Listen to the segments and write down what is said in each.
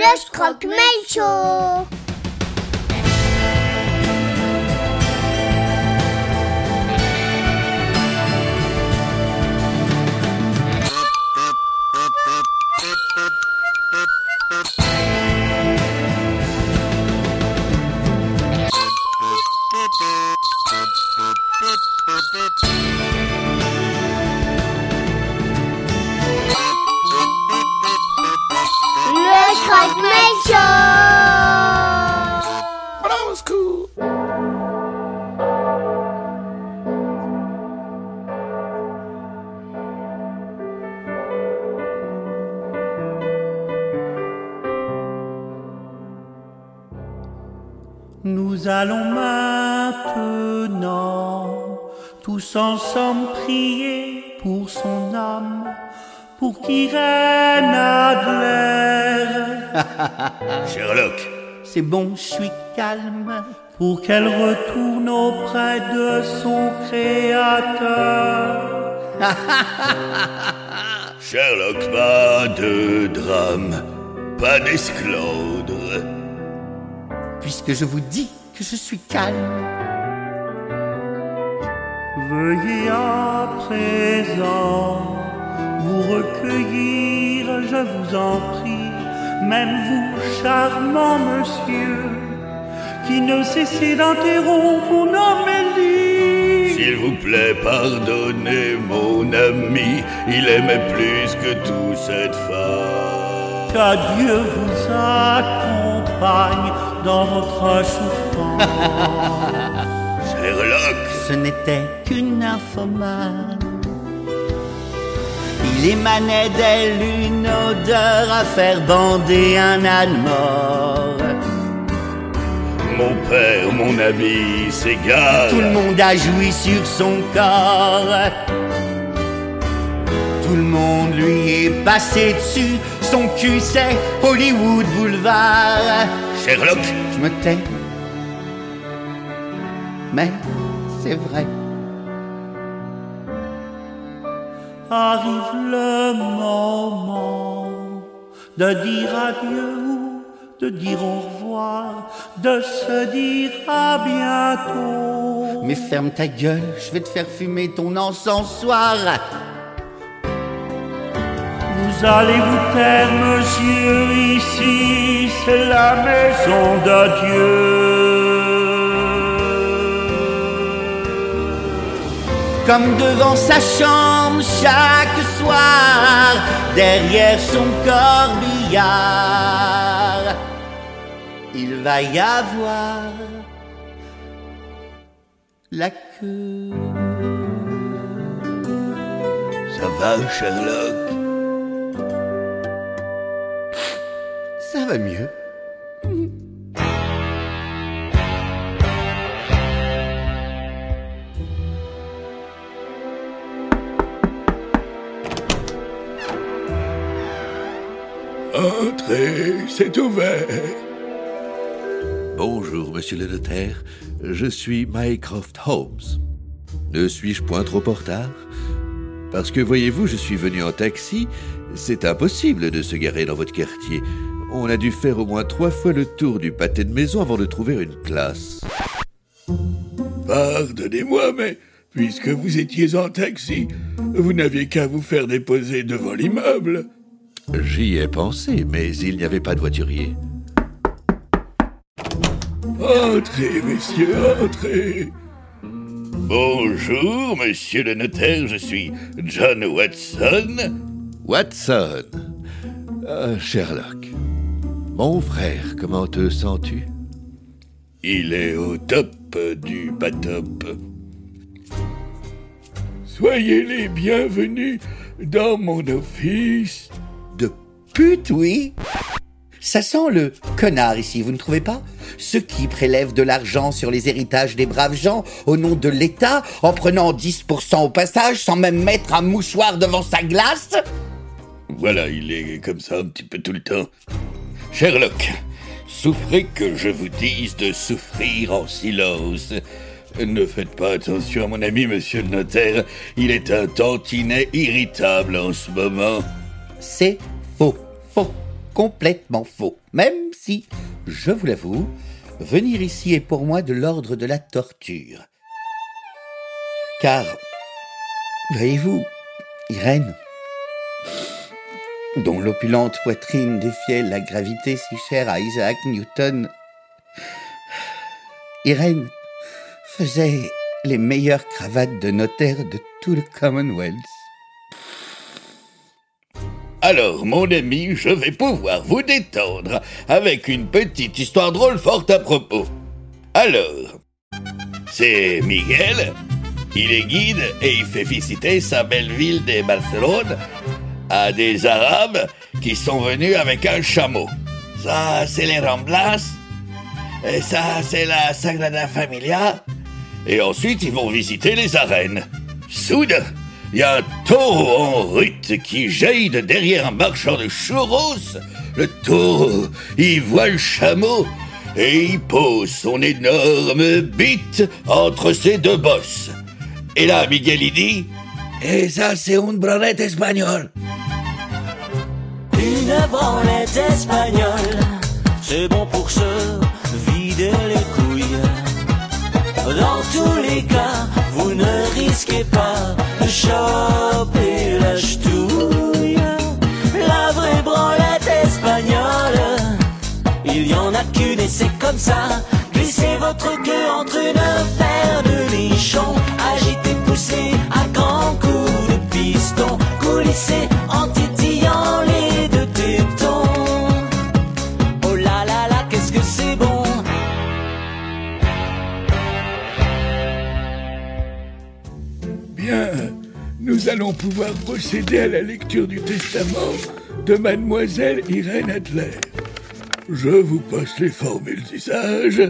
Le Croque-Mail Show Le Nous allons maintenant tous ensemble prier pour son âme, pour qu'Irène Adler, Sherlock, c'est bon, je suis calme, pour qu'elle retourne auprès de son créateur. Sherlock, pas de drame, pas d'esclandre. Puisque je vous dis que je suis calme. Veuillez à présent vous recueillir, je vous en prie, même vous, charmant monsieur, qui ne cessez d'interrompre mon Amélie. S'il vous plaît, pardonnez mon ami, il aimait plus que tout cette femme. Que Dieu vous accompagne dans votre souffrance. Sherlock, Ce n'était qu'une nymphomane. Il émanait d'elle une odeur à faire bander un âne mort. mon père, mon ami, s'égare. Tout le monde a joui sur son corps. Tout le monde lui est passé dessus. Son cul, c'est Hollywood Boulevard. Sherlock, Je me tais. Mais c'est vrai. Arrive le moment de dire adieu ou de dire au revoir, de se dire à bientôt. Mais ferme ta gueule, je vais te faire fumer ton encensoir. Vous allez vous taire, monsieur, ici, c'est la maison de Dieu. Comme devant sa chambre chaque soir, derrière son corbillard, il va y avoir la queue. ça va, Sherlock? Ça va mieux. Entrez, c'est ouvert. Bonjour, monsieur le notaire. Je suis Mycroft Holmes. Ne suis-je point trop en retard Parce que voyez-vous, je suis venu en taxi. C'est impossible de se garer dans votre quartier. On a dû faire au moins trois fois le tour du pâté de maison avant de trouver une place. Pardonnez-moi, mais puisque vous étiez en taxi, vous n'aviez qu'à vous faire déposer devant l'immeuble. J'y ai pensé, mais il n'y avait pas de voiturier. Entrez, messieurs, entrez. Bonjour, monsieur le notaire, je suis John Watson. Watson Ah, Sherlock. Mon frère, comment te sens-tu? Il est au top du pas top. Soyez les bienvenus dans mon office. De pute, oui. Ça sent le connard ici, vous ne trouvez pas? Ceux qui prélèvent de l'argent sur les héritages des braves gens au nom de l'État en prenant 10% au passage sans même mettre un mouchoir devant sa glace? Voilà, il est comme ça un petit peu tout le temps. Sherlock, souffrez que je vous dise de souffrir en silence. Ne faites pas attention à mon ami, monsieur le notaire. Il est un tantinet irritable en ce moment. C'est faux, faux. complètement faux. Même si, je vous l'avoue, venir ici est pour moi de l'ordre de la torture. Car, voyez-vous, Irène, dont l'opulente poitrine défiait la gravité si chère à Isaac Newton, Irène faisait les meilleures cravates de notaire de tout le Commonwealth. Alors, mon ami, je vais pouvoir vous détendre avec une petite histoire drôle forte à propos. Alors, c'est Miguel. Il est guide et il fait visiter sa belle ville de Barcelone à des Arabes qui sont venus avec un chameau. Ça, c'est les Ramblas. Et ça, c'est la Sagrada Familia. Et ensuite, ils vont visiter les arènes. Soudain, il y a un taureau en rute qui jaillit de derrière un marchand de churros. Le taureau, il voit le chameau et il pose son énorme bite entre ses deux bosses. Et là, Miguel, il dit Et ça, c'est une branlette espagnole. Une branlette espagnole, c'est bon pour se vider les couilles. Dans tous les cas, vous ne risquez pas de choper la ch'touille. La vraie branlette espagnole, il y en a qu'une et c'est comme ça. Glissez votre queue entre une paire de nichons, agitez, poussez à grands coups de piston, coulissez nous allons pouvoir procéder à la lecture du testament de mademoiselle Irène Adler. Je vous passe les formules d'usage.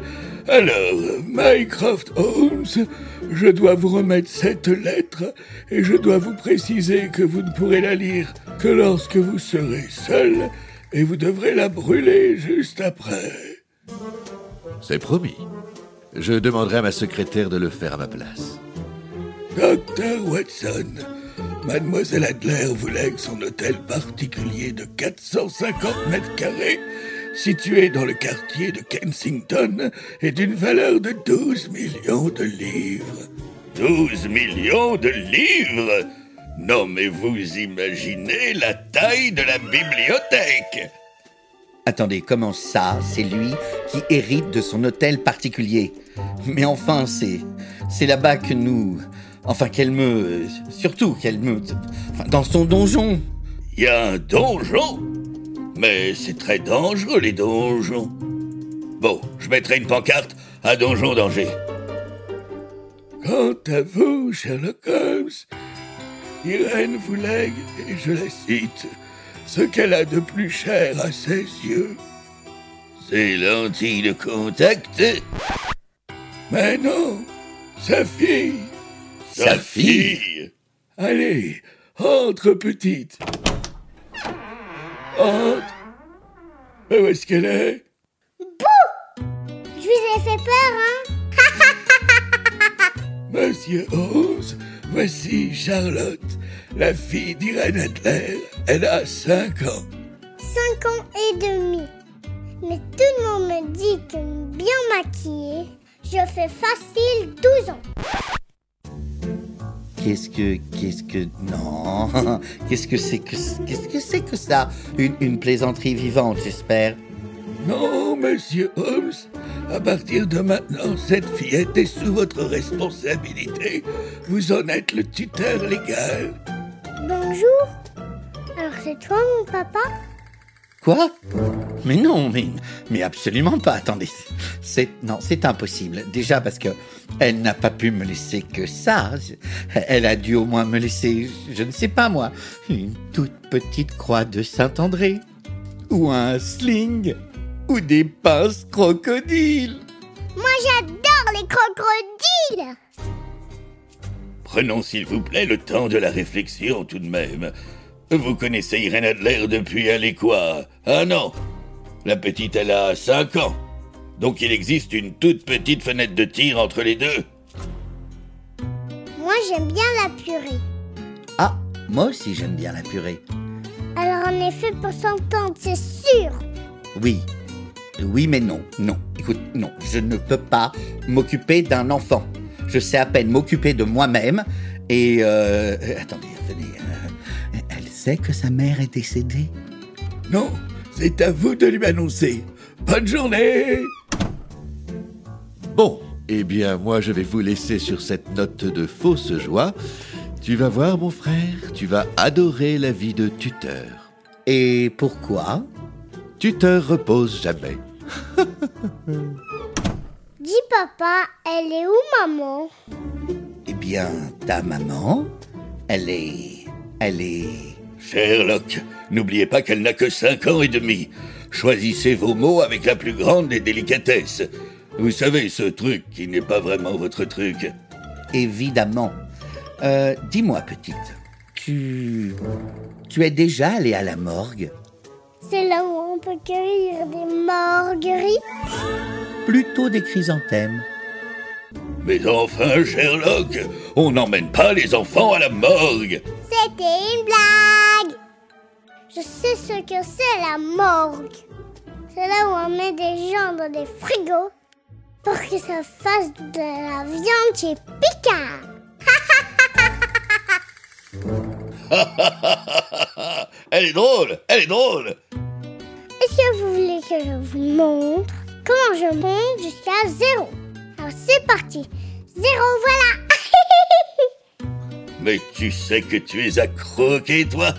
Alors, Mycroft Holmes, je dois vous remettre cette lettre et je dois vous préciser que vous ne pourrez la lire que lorsque vous serez seul et vous devrez la brûler juste après. C'est promis. Je demanderai à ma secrétaire de le faire à ma place. Docteur Watson, Mademoiselle Adler vous lègue son hôtel particulier de 450 mètres carrés, situé dans le quartier de Kensington, et d'une valeur de 12 millions de livres. 12 millions de livres? Non mais vous imaginez la taille de la bibliothèque Attendez, comment ça? C'est lui qui hérite de son hôtel particulier. Mais enfin, c'est c'est là-bas que nous, enfin qu'elle me, surtout qu'elle me, enfin, dans son donjon. Il y a un donjon? Mais c'est très dangereux les donjons. Bon, je mettrai une pancarte à Donjon d'Angers. Quant à vous, Sherlock Holmes, Irène vous lègue, et je la cite, ce qu'elle a de plus cher à ses yeux. C'est lentilles de contact Mais non, sa fille. Sa fille Allez, entre, petite. Entre. Où est-ce qu'elle est? Je vous ai fait peur, hein Monsieur Holmes, voici Charlotte, la fille d'Irène Adler. Elle a cinq ans. Cinq ans et demi. Mais tout le monde me dit que bien maquillée, je fais facile 12 ans. Qu'est-ce que, qu'est-ce que, non, qu'est-ce que c'est que, qu'est-ce que c'est que ça? Une, une plaisanterie vivante, j'espère. Non, monsieur Holmes, à partir de maintenant, cette fillette est sous votre responsabilité. Vous en êtes le tuteur légal. Bonjour. Alors c'est toi mon papa? Quoi? Mais non, mais, mais absolument pas. Attendez, c'est non, c'est impossible. Déjà parce que elle n'a pas pu me laisser que ça. Elle a dû au moins me laisser, je ne sais pas moi, une toute petite croix de Saint-André, ou un sling, ou des pinces crocodiles. Moi j'adore les crocodiles Prenons s'il vous plaît le temps de la réflexion tout de même. Vous connaissez Irène Adler depuis elle est quoi Un an La petite elle a 5 ans. Donc il existe une toute petite fenêtre de tir entre les deux. Moi j'aime bien la purée. Ah, moi aussi j'aime bien la purée. Alors est fait pour s'entendre, c'est sûr. Oui. Oui, mais non, non. Écoute, non, je ne peux pas m'occuper d'un enfant. Je sais à peine m'occuper de moi-même. Et euh, attendez, attendez. euh, elle sait que sa mère est décédée? Non, c'est à vous de lui annoncer. Bonne journée Bon, eh bien, moi, je vais vous laisser sur cette note de fausse joie. Tu vas voir, mon frère, tu vas adorer la vie de tuteur. Et pourquoi? Tuteur repose jamais. Dis papa, elle est où maman? Eh bien, ta maman, elle est... Elle est... Sherlock, n'oubliez pas qu'elle n'a que cinq ans et demi. Choisissez vos mots avec la plus grande des délicatesses. Vous savez, ce truc qui n'est pas vraiment votre truc. Évidemment. Euh, Dis-moi, petite, tu... Tu es déjà allée à la morgue? C'est là où on peut cueillir des marguerites Plutôt des chrysanthèmes. Mais enfin, Sherlock, on n'emmène pas les enfants à la morgue. C'était une blague Je sais ce que c'est la morgue. C'est là où on met des gens dans des frigos pour que ça fasse de la viande chez Picard. elle est drôle, elle est drôle. Est-ce que vous voulez que je vous montre comment je monte jusqu'à zéro? Alors c'est parti. Zéro, voilà Mais tu sais que tu es à croquer, toi?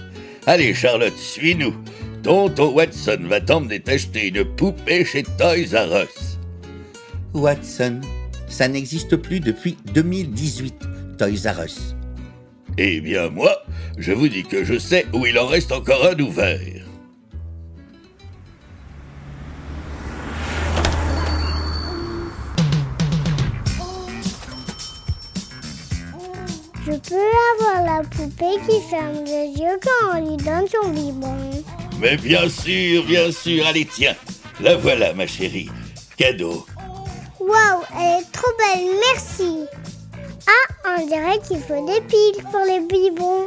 Allez, Charlotte, suis-nous. Tonton Watson va t'emmener t'acheter une poupée chez Toys R Us. Watson, ça n'existe plus depuis 2018, Toys R Us. Eh bien, moi, je vous dis que je sais où il en reste encore un ouvert. Je peux avoir la poupée qui ferme les yeux quand on lui donne son biberon. Mais bien sûr, bien sûr, allez, tiens. La voilà, ma chérie. Cadeau. Waouh, elle est trop belle, merci. Ah, on dirait qu'il faut des piles pour les biberons.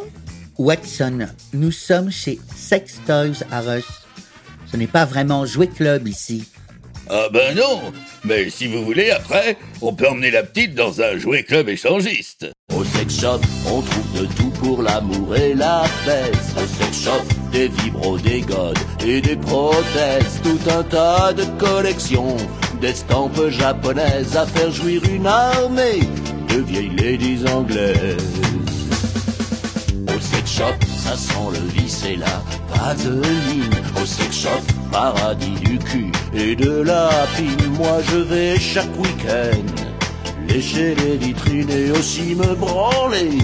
Watson, nous sommes chez Sex Toys R Us. Ce n'est pas vraiment jouet club ici. Ah ben non Mais si vous voulez, après, on peut emmener la petite dans un jouet club échangiste. Au sex shop, on trouve de tout pour l'amour et la fesse. Au sex shop, des vibros, des godes et des prothèses. Tout un tas de collections d'estampes japonaises à faire jouir une armée de vieilles ladies anglaises. Au sex shop, ça sent le vice et la vaseline. Au sex shop, paradis du cul et de la pine. Moi je vais chaque week-end lécher les vitrines et aussi me branler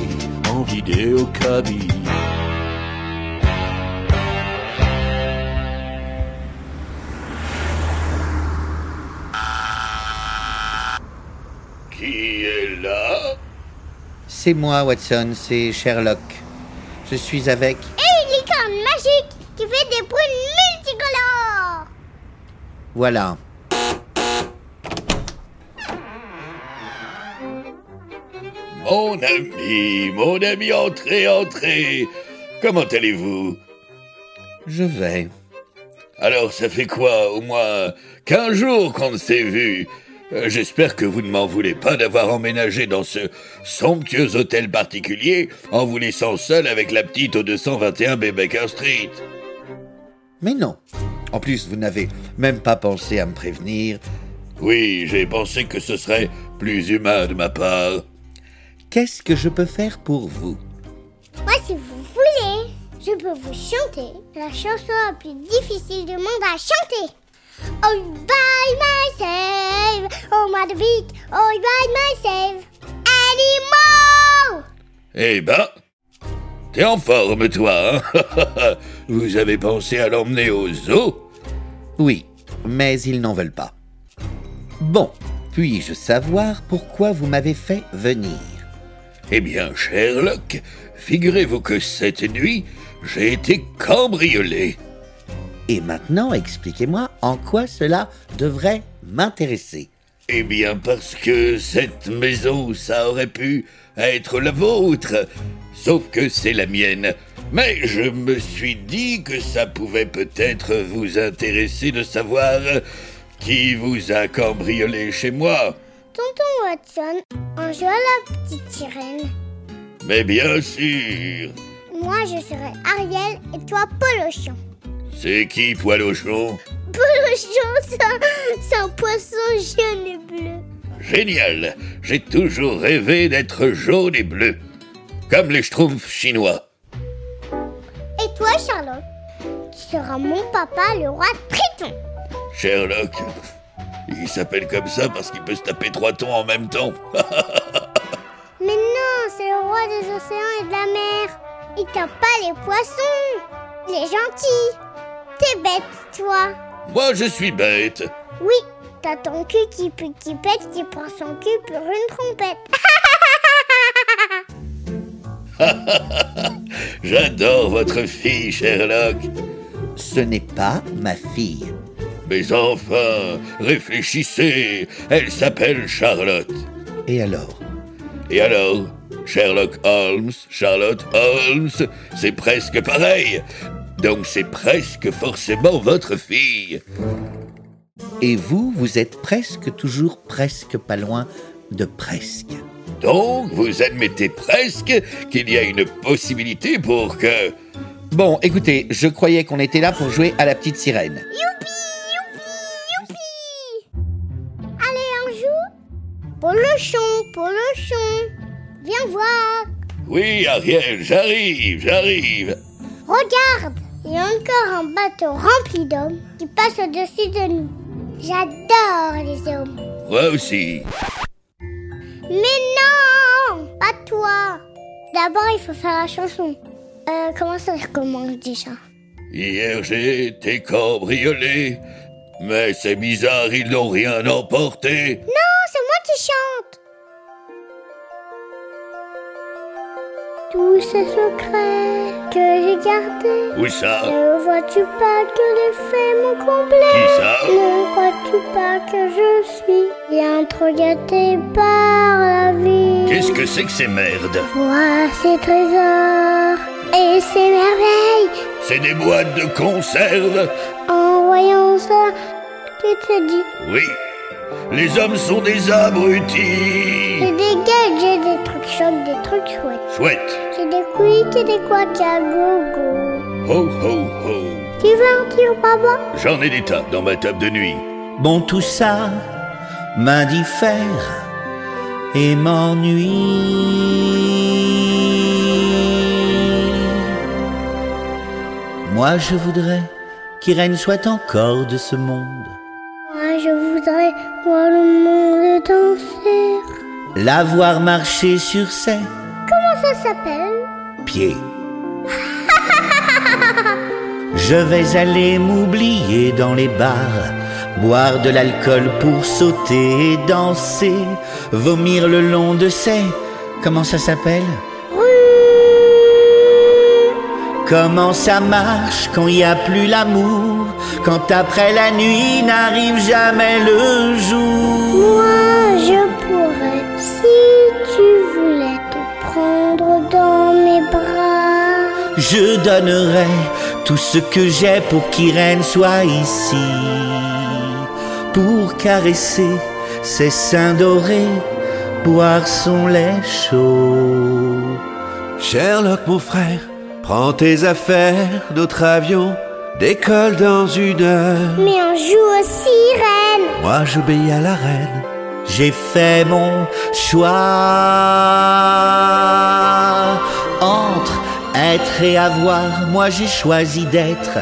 en vidéo cabine. Qui est là? C'est moi, Watson, c'est Sherlock. Je suis avec... Et une licorne magique qui fait des prunes multicolores. Voilà. Mon ami, mon ami, entrez, entrez. Comment allez-vous? Je vais. Alors, ça fait quoi, au moins 15 jours qu'on ne s'est vu? Euh, J'espère que vous ne m'en voulez pas d'avoir emménagé dans ce somptueux hôtel particulier en vous laissant seul avec la petite au 221 B. Baker Street. Mais non. En plus, vous n'avez même pas pensé à me prévenir. Oui, j'ai pensé que ce serait plus humain de ma part. Qu'est-ce que je peux faire pour vous? Moi, si vous voulez, je peux vous chanter la chanson la plus difficile du monde à chanter. Oh, by myself, oh, my beat, oh, by myself. Animal! Eh ben, t'es en forme, toi, hein? Vous avez pensé à l'emmener au zoo? Oui, mais ils n'en veulent pas. Bon, puis-je savoir pourquoi vous m'avez fait venir? Eh bien, Sherlock, figurez-vous que cette nuit, j'ai été cambriolé. Et maintenant, expliquez-moi en quoi cela devrait m'intéresser. Eh bien, parce que cette maison, ça aurait pu être la vôtre. Sauf que c'est la mienne. Mais je me suis dit que ça pouvait peut-être vous intéresser de savoir qui vous a cambriolé chez moi. Tonton Watson, on joue à la petite sirène. Mais bien sûr. Moi, je serai Ariel et toi, Polochon. C'est qui, Poilochon Polochon, c'est un, c'est un poisson jaune et bleu. Génial J'ai toujours rêvé d'être jaune et bleu. Comme les schtroumpfs chinois. Et toi, Charlotte, tu seras mon papa, le roi Triton. Sherlock. Il s'appelle comme ça parce qu'il peut se taper trois tons en même temps. Mais non, c'est le roi des océans et de la mer. Il tape pas les poissons. Il est gentil. T'es bête, toi. Moi, je suis bête. Oui, t'as ton cul qui pue, qui pète, qui prend son cul pour une trompette. J'adore votre fille, Sherlock. Ce n'est pas ma fille. Mais enfin, réfléchissez. Elle s'appelle Charlotte. Et alors? Et alors Sherlock Holmes, Charlotte Holmes, c'est presque pareil. Donc c'est presque forcément votre fille. Et vous, vous êtes presque toujours presque pas loin de presque. Donc vous admettez presque qu'il y a une possibilité pour que... Bon, écoutez, je croyais qu'on était là pour jouer à la petite sirène. Youpi, Polochon, Polochon. Viens voir. Oui, Ariel, j'arrive, j'arrive. Regarde, il y a encore un bateau rempli d'hommes qui passe au-dessus de nous. J'adore les hommes. Moi aussi. Mais non Pas toi D'abord, il faut faire la chanson. Euh, comment ça recommence déjà? Hier j'ai été cambriolé. Mais c'est bizarre, ils n'ont rien emporté. Non, c'est qui chante Tous ces secrets que j'ai gardés. Où ça? Ne vois-tu pas que les faits m'ont comblé? Qui ça? Ne crois-tu pas que je suis bien trop gâté par la vie? Qu'est-ce que c'est que ces merdes? Vois ces trésors et ces merveilles. C'est des boîtes de conserve? En voyant ça, tu te dis Oui. Les hommes sont des abrutis. J'ai des gadgets, des trucs chocs, des trucs chouettes. Chouette. J'ai des couilles et des couacs à gogo. Ho ho ho. Tu veux un tire, papa J'en ai des tas dans ma table de nuit. Bon, tout ça m'indiffère et m'ennuie. Moi, je voudrais qu'Irène soit encore de ce monde. Moi, je voudrais voir le monde danser. La voir marcher sur ses Comment ça s'appelle? Pieds. Je vais aller m'oublier dans les bars, boire de l'alcool pour sauter et danser, vomir le long de ces... Comment ça s'appelle? Comment ça marche quand il n'y a plus l'amour Quand après la nuit n'arrive jamais le jour? Moi, je pourrais, si tu voulais te prendre dans mes bras. Je donnerai tout ce que j'ai pour qu'Irène soit ici, pour caresser ses seins dorés, boire son lait chaud. Sherlock, mon frère, prends tes affaires, notre avion décolle dans une heure. Mais on joue aux sirènes. Moi, j'obéis à la reine. J'ai fait mon choix entre être et avoir. Moi j'ai choisi d'être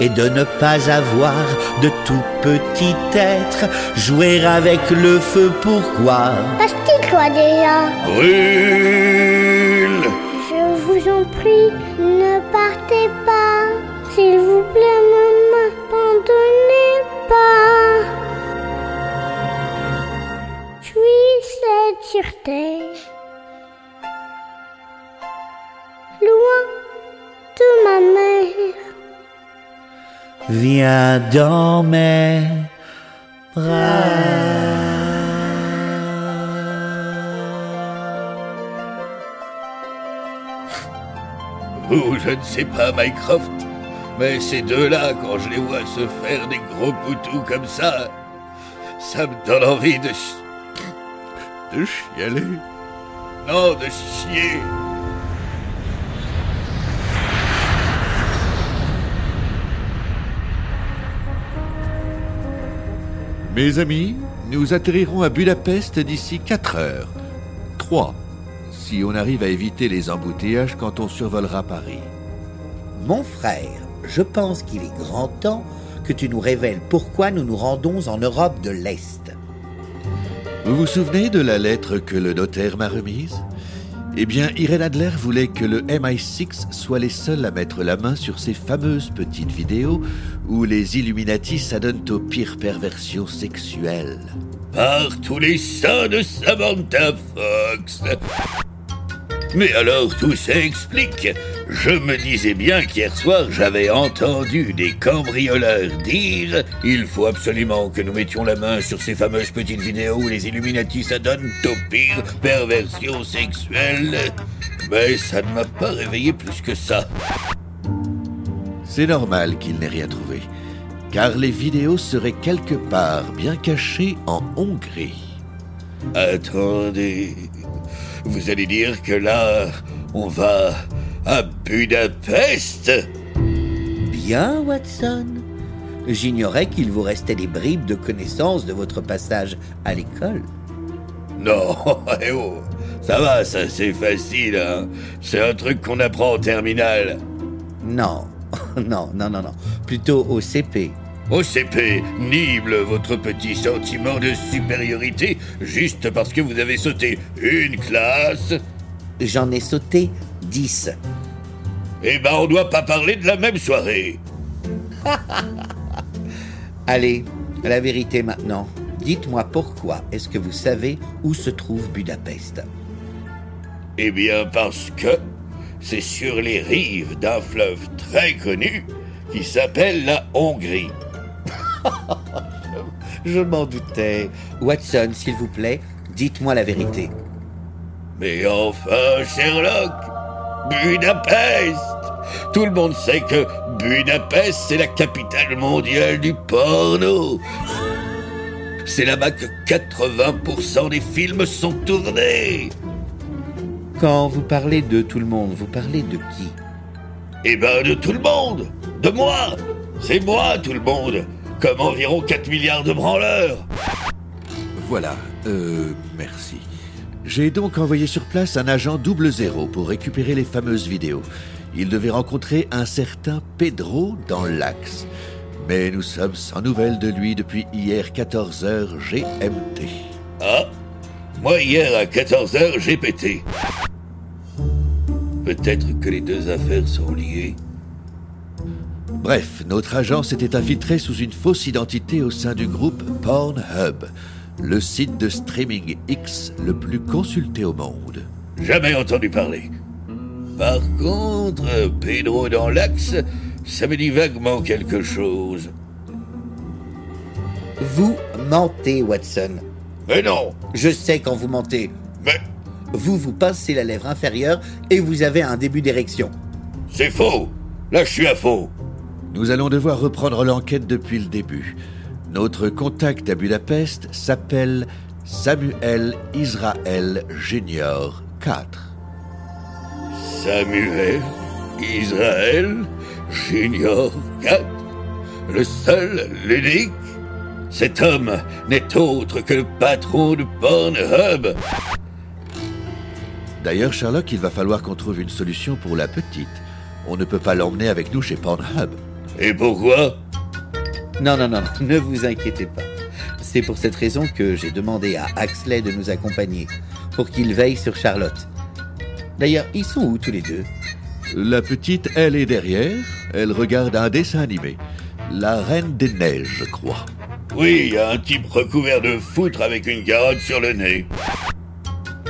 et de ne pas avoir de tout petit être. Jouer avec le feu, pourquoi? Passe-t-il quoi déjà Brûle Je vous en prie. S'il vous plaît, ne m'abandonnez pas. Je suis cette sûreté. Loin de ma mère. Viens dans mes bras. Vous je ne sais pas, Mycroft. Mais ces deux-là, quand je les vois se faire des gros poutous comme ça, ça me donne envie de... ch- De chialer. Non, de chier. Mes amis, nous atterrirons à Budapest d'ici 4 heures. 3, si on arrive à éviter les embouteillages quand on survolera Paris. Mon frère, je pense qu'il est grand temps que tu nous révèles pourquoi nous nous rendons en Europe de l'Est. Vous vous souvenez de la lettre que le notaire m'a remise? Eh bien, Irene Adler voulait que le MI6 soit les seuls à mettre la main sur ces fameuses petites vidéos où les Illuminati s'adonnent aux pires perversions sexuelles. Par tous les saints de Samantha Fox. Mais alors tout s'explique. Je me disais bien qu'hier soir j'avais entendu des cambrioleurs dire Il faut absolument que nous mettions la main sur ces fameuses petites vidéos où les Illuminati s'adonnent aux pires perversions sexuelles. Mais ça ne m'a pas réveillé plus que ça. C'est normal qu'il n'ait rien trouvé, car les vidéos seraient quelque part bien cachées en Hongrie. Attendez. Vous allez dire que là, on va à Budapest Bien, Watson. J'ignorais qu'il vous restait des bribes de connaissances de votre passage à l'école. Non, eh oh, ça va, ça c'est facile, hein. C'est un truc qu'on apprend en terminale. Non, non, non, non, non. Plutôt au CP. Au CP, nible votre petit sentiment de supériorité juste parce que vous avez sauté une classe. J'en ai sauté 10. Eh ben, on doit pas parler de la même soirée. Allez, la vérité maintenant. Dites-moi pourquoi est-ce que vous savez où se trouve Budapest? Eh bien, parce que c'est sur les rives d'un fleuve très connu qui s'appelle la Hongrie. Je m'en doutais. Watson, s'il vous plaît, dites-moi la vérité. Mais enfin, Sherlock, Budapest Tout le monde sait que Budapest, c'est la capitale mondiale du porno. C'est là-bas que 80% des films sont tournés. Quand vous parlez de tout le monde, vous parlez de qui? Eh ben, de tout le monde De moi C'est moi, tout le monde Comme environ 4 milliards de branleurs Voilà, euh, merci. J'ai donc envoyé sur place un agent double zéro pour récupérer les fameuses vidéos. Il devait rencontrer un certain Pedro dans l'Axe. Mais nous sommes sans nouvelles de lui depuis hier 14h GMT. Ah Moi, hier, à 14h, j'ai pété. Peut-être que les deux affaires sont liées. Bref, notre agent s'était infiltré sous une fausse identité au sein du groupe Pornhub, le site de streaming X le plus consulté au monde. Jamais entendu parler. Par contre, Pedro dans l'axe, ça me dit vaguement quelque chose. Vous mentez, Watson. Mais non Je sais quand vous mentez. Mais Vous vous pincez la lèvre inférieure et vous avez un début d'érection. c'est faux Là, je suis à faux Nous allons devoir reprendre l'enquête depuis le début. Notre contact à Budapest s'appelle Samuel Israël Junior 4. Samuel Israël Junior 4 Le seul, l'unique Cet homme n'est autre que le patron de Pornhub D'ailleurs, Sherlock, il va falloir qu'on trouve une solution pour la petite. On ne peut pas l'emmener avec nous chez Pornhub. Et pourquoi Non, non, non, ne vous inquiétez pas. C'est pour cette raison que j'ai demandé à Axley de nous accompagner, pour qu'il veille sur Charlotte. D'ailleurs, ils sont où tous les deux? La petite, elle est derrière. Elle regarde un dessin animé. La Reine des Neiges, je crois. Oui, il y a un type recouvert de foutre avec une carotte sur le nez.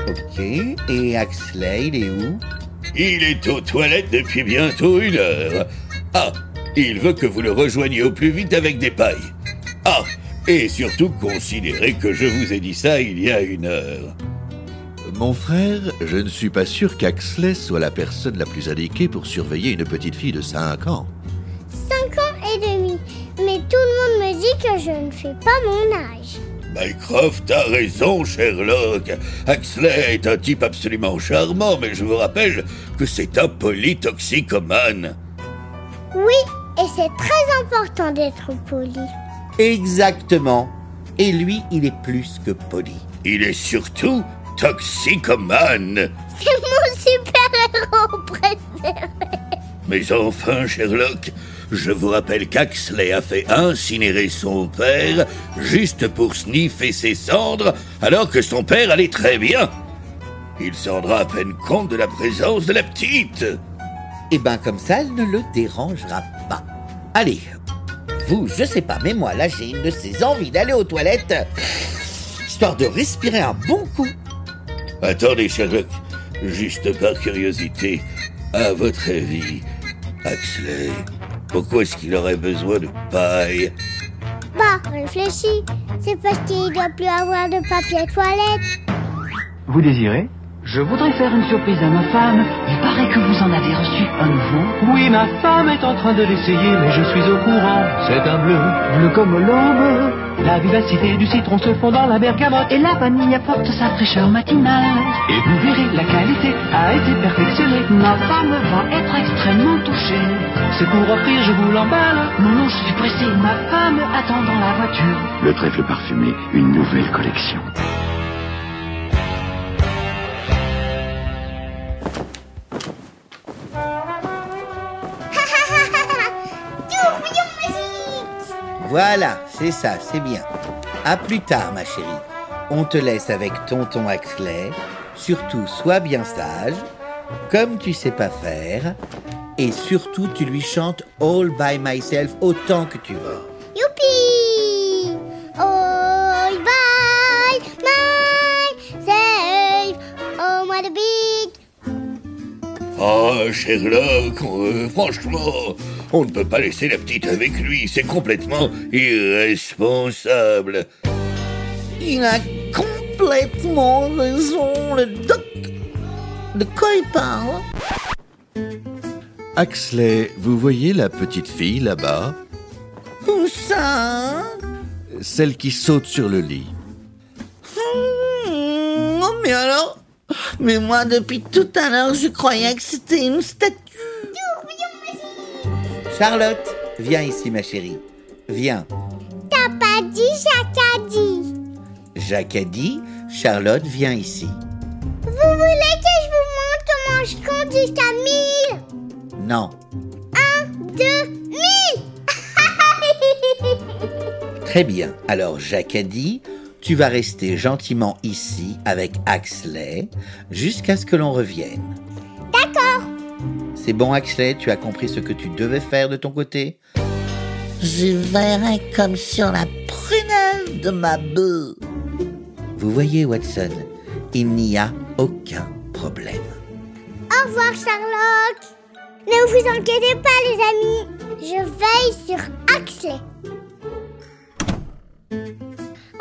Ok, et Axley, il est où? Il est aux toilettes depuis bientôt une heure. Ah, il veut que vous le rejoigniez au plus vite avec des pailles. Ah, et surtout considérez que je vous ai dit ça il y a une heure. Mon frère, je ne suis pas sûr qu'Axley soit la personne la plus indiquée pour surveiller une petite fille de 5 ans. 5 ans et demi. Mais tout le monde me dit que je ne fais pas mon âge. Mycroft a raison, Sherlock. Axley est un type absolument charmant, mais je vous rappelle que c'est un polytoxicomane. Oui, et c'est très important d'être poli. Exactement. Et lui, il est plus que poli. Il est surtout toxicomane. C'est mon super-héros préféré. Mais enfin, Sherlock, je vous rappelle qu'Axley a fait incinérer son père juste pour sniffer ses cendres alors que son père allait très bien. Il se rendra à peine compte de la présence de la petite. Et ben comme ça, elle ne le dérangera pas. Allez, vous, je sais pas, mais moi là, j'ai une de ces envies d'aller aux toilettes, histoire de respirer un bon coup. Attendez, Sherlock, juste par curiosité, à votre avis, Axley, pourquoi est-ce qu'il aurait besoin de paille? Bah, réfléchis. C'est parce qu'il doit plus avoir de papier toilette. Vous désirez? Je voudrais faire une surprise à ma femme. Il paraît que vous en avez reçu un nouveau. Oui, ma femme est en train de l'essayer, mais je suis au courant. C'est un bleu, bleu comme l'aube. La vivacité du citron se fond dans la bergamote. Et la vanille apporte sa fraîcheur matinale. Et vous verrez, la qualité a été perfectionnée. Ma femme va être extrêmement touchée. C'est pour offrir, je vous l'emballe. Non, non, je suis pressé. Ma femme attend dans la voiture. Le trèfle parfumé, une nouvelle collection. Voilà, c'est ça, c'est bien. À plus tard, ma chérie. On te laisse avec tonton Axley. Surtout, sois bien sage, comme tu sais pas faire. Et surtout, tu lui chantes All by myself autant que tu veux. Youpi Oh, bye, my save, oh, moi de big. Oh, Sherlock, euh, franchement, on ne peut pas laisser la petite avec lui, c'est complètement irresponsable. Il a complètement raison, le doc. De quoi il parle? Axley, vous voyez la petite fille là-bas? Où ça? Celle qui saute sur le lit. Hmm, Non, mais alors Mais moi, depuis tout à l'heure, je croyais que c'était une statue. Charlotte, viens ici, ma chérie. Viens. T'as pas dit, Jacques a dit. Jacques a dit, Charlotte, viens ici. Vous voulez que je vous montre comment je compte jusqu'à 1000 Non. 1, 2, 1000 Très bien. Alors, Jacques a dit, tu vas rester gentiment ici avec Axley jusqu'à ce que l'on revienne. C'est bon, Axley, tu as compris ce que tu devais faire de ton côté J'y verrai comme sur la prunelle de ma bœuf. Vous voyez, Watson, il n'y a aucun problème. Au revoir, Charlotte. Ne vous inquiétez pas, les amis. Je veille sur Axley.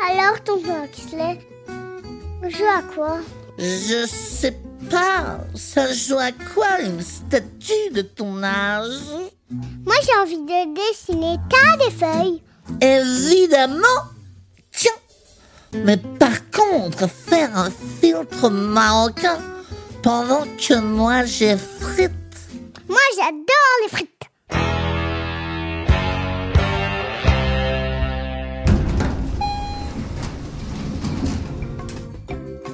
Alors, tonton Axley, on joue à quoi? Je sais pas, ça joue à quoi une statue de ton âge? Moi, j'ai envie de dessiner tas des feuilles. Évidemment Tiens Mais par contre, faire un filtre marocain pendant que moi j'ai frites. Moi, j'adore les frites.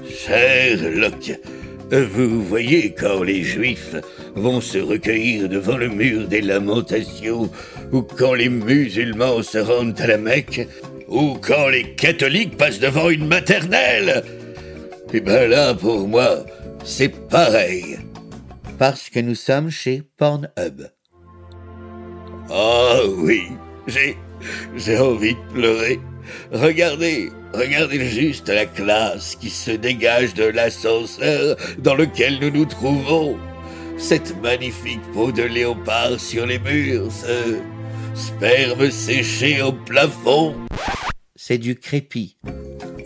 Sherlock, vous voyez quand les Juifs vont se recueillir devant le mur des lamentations, ou quand les musulmans se rendent à la Mecque, ou quand les catholiques passent devant une maternelle Eh ben là, pour moi, c'est pareil. Parce que nous sommes chez Pornhub. Ah oui, j'ai j'ai envie de pleurer. Regardez, regardez juste la classe qui se dégage de l'ascenseur dans lequel nous nous trouvons. Cette magnifique peau de léopard sur les murs, ce sperme séché au plafond. C'est du crépi.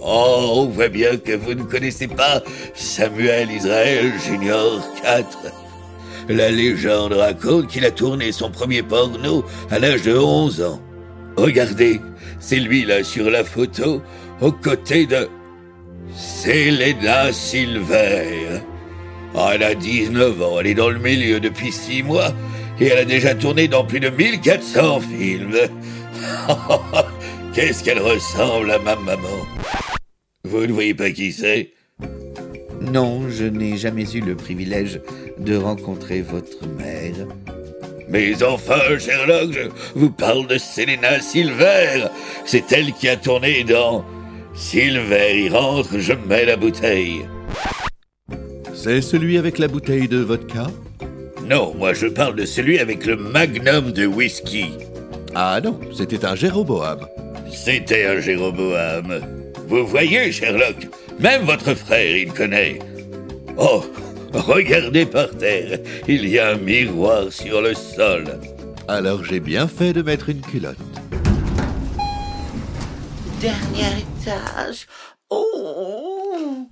Oh, on voit bien que vous ne connaissez pas Samuel Israel Junior 4. La légende raconte qu'il a tourné son premier porno à l'âge de 11 ans. Regardez, c'est lui là sur la photo, aux côtés de Selena Silver. Elle a 19 ans, elle est dans le milieu depuis 6 mois et elle a déjà tourné dans plus de 1400 films. Qu'est-ce qu'elle ressemble à ma maman? Vous ne voyez pas qui c'est? Non, je n'ai jamais eu le privilège de rencontrer votre mère. Mais enfin, Sherlock, je vous parle de Selena Silver. C'est elle qui a tourné dans Silver y rentre, je mets la bouteille. C'est celui avec la bouteille de vodka? Non, moi je parle de celui avec le magnum de whisky. Ah non, c'était un Jéroboam. C'était un Jéroboam. Vous voyez, Sherlock, même votre frère, il connaît. Oh, regardez par terre, il y a un miroir sur le sol. Alors j'ai bien fait de mettre une culotte. Dernier étage. Oh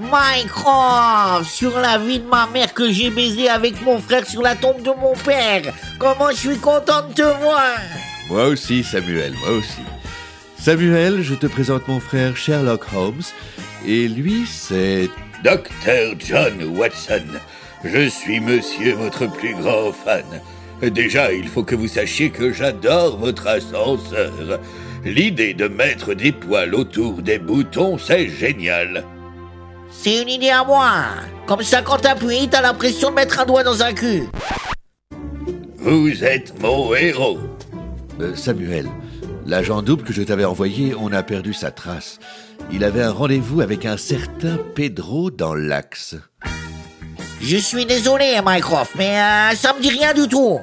Mycroft Sur la vie de ma mère que j'ai baisé avec mon frère sur la tombe de mon père Comment je suis content de te voir Moi aussi, Samuel, moi aussi. Samuel, je te présente mon frère Sherlock Holmes. Et lui, c'est... Docteur John Watson. Je suis monsieur votre plus grand fan. Déjà, il faut que vous sachiez que j'adore votre ascenseur. L'idée de mettre des poils autour des boutons, c'est génial. C'est une idée à moi Comme ça, quand t'appuies, t'as l'impression de mettre un doigt dans un cul Vous êtes mon héros. Euh, Samuel, l'agent double que je t'avais envoyé, on a perdu sa trace. Il avait un rendez-vous avec un certain Pedro dans l'axe. Je suis désolé, Mycroft, mais euh, ça me dit rien du tout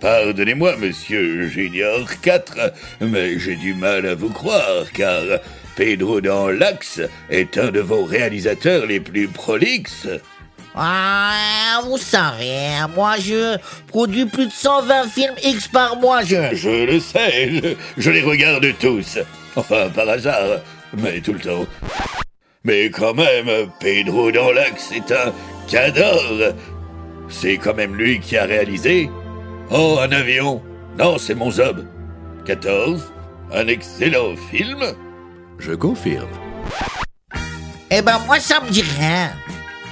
Pardonnez-moi, monsieur Junior 4, mais j'ai du mal à vous croire, car Pedro dans l'Axe est un de vos réalisateurs les plus prolixes. Ah, vous savez, moi je produis plus de 120 films X par mois, je... Je le sais, je, je les regarde tous. Enfin, par hasard, mais tout le temps. Mais quand même, Pedro dans l'Axe est un cador. C'est quand même lui qui a réalisé Oh, un avion Non, c'est mon Zob. 14. Un excellent film. Je confirme. Eh ben, moi ça me dit rien.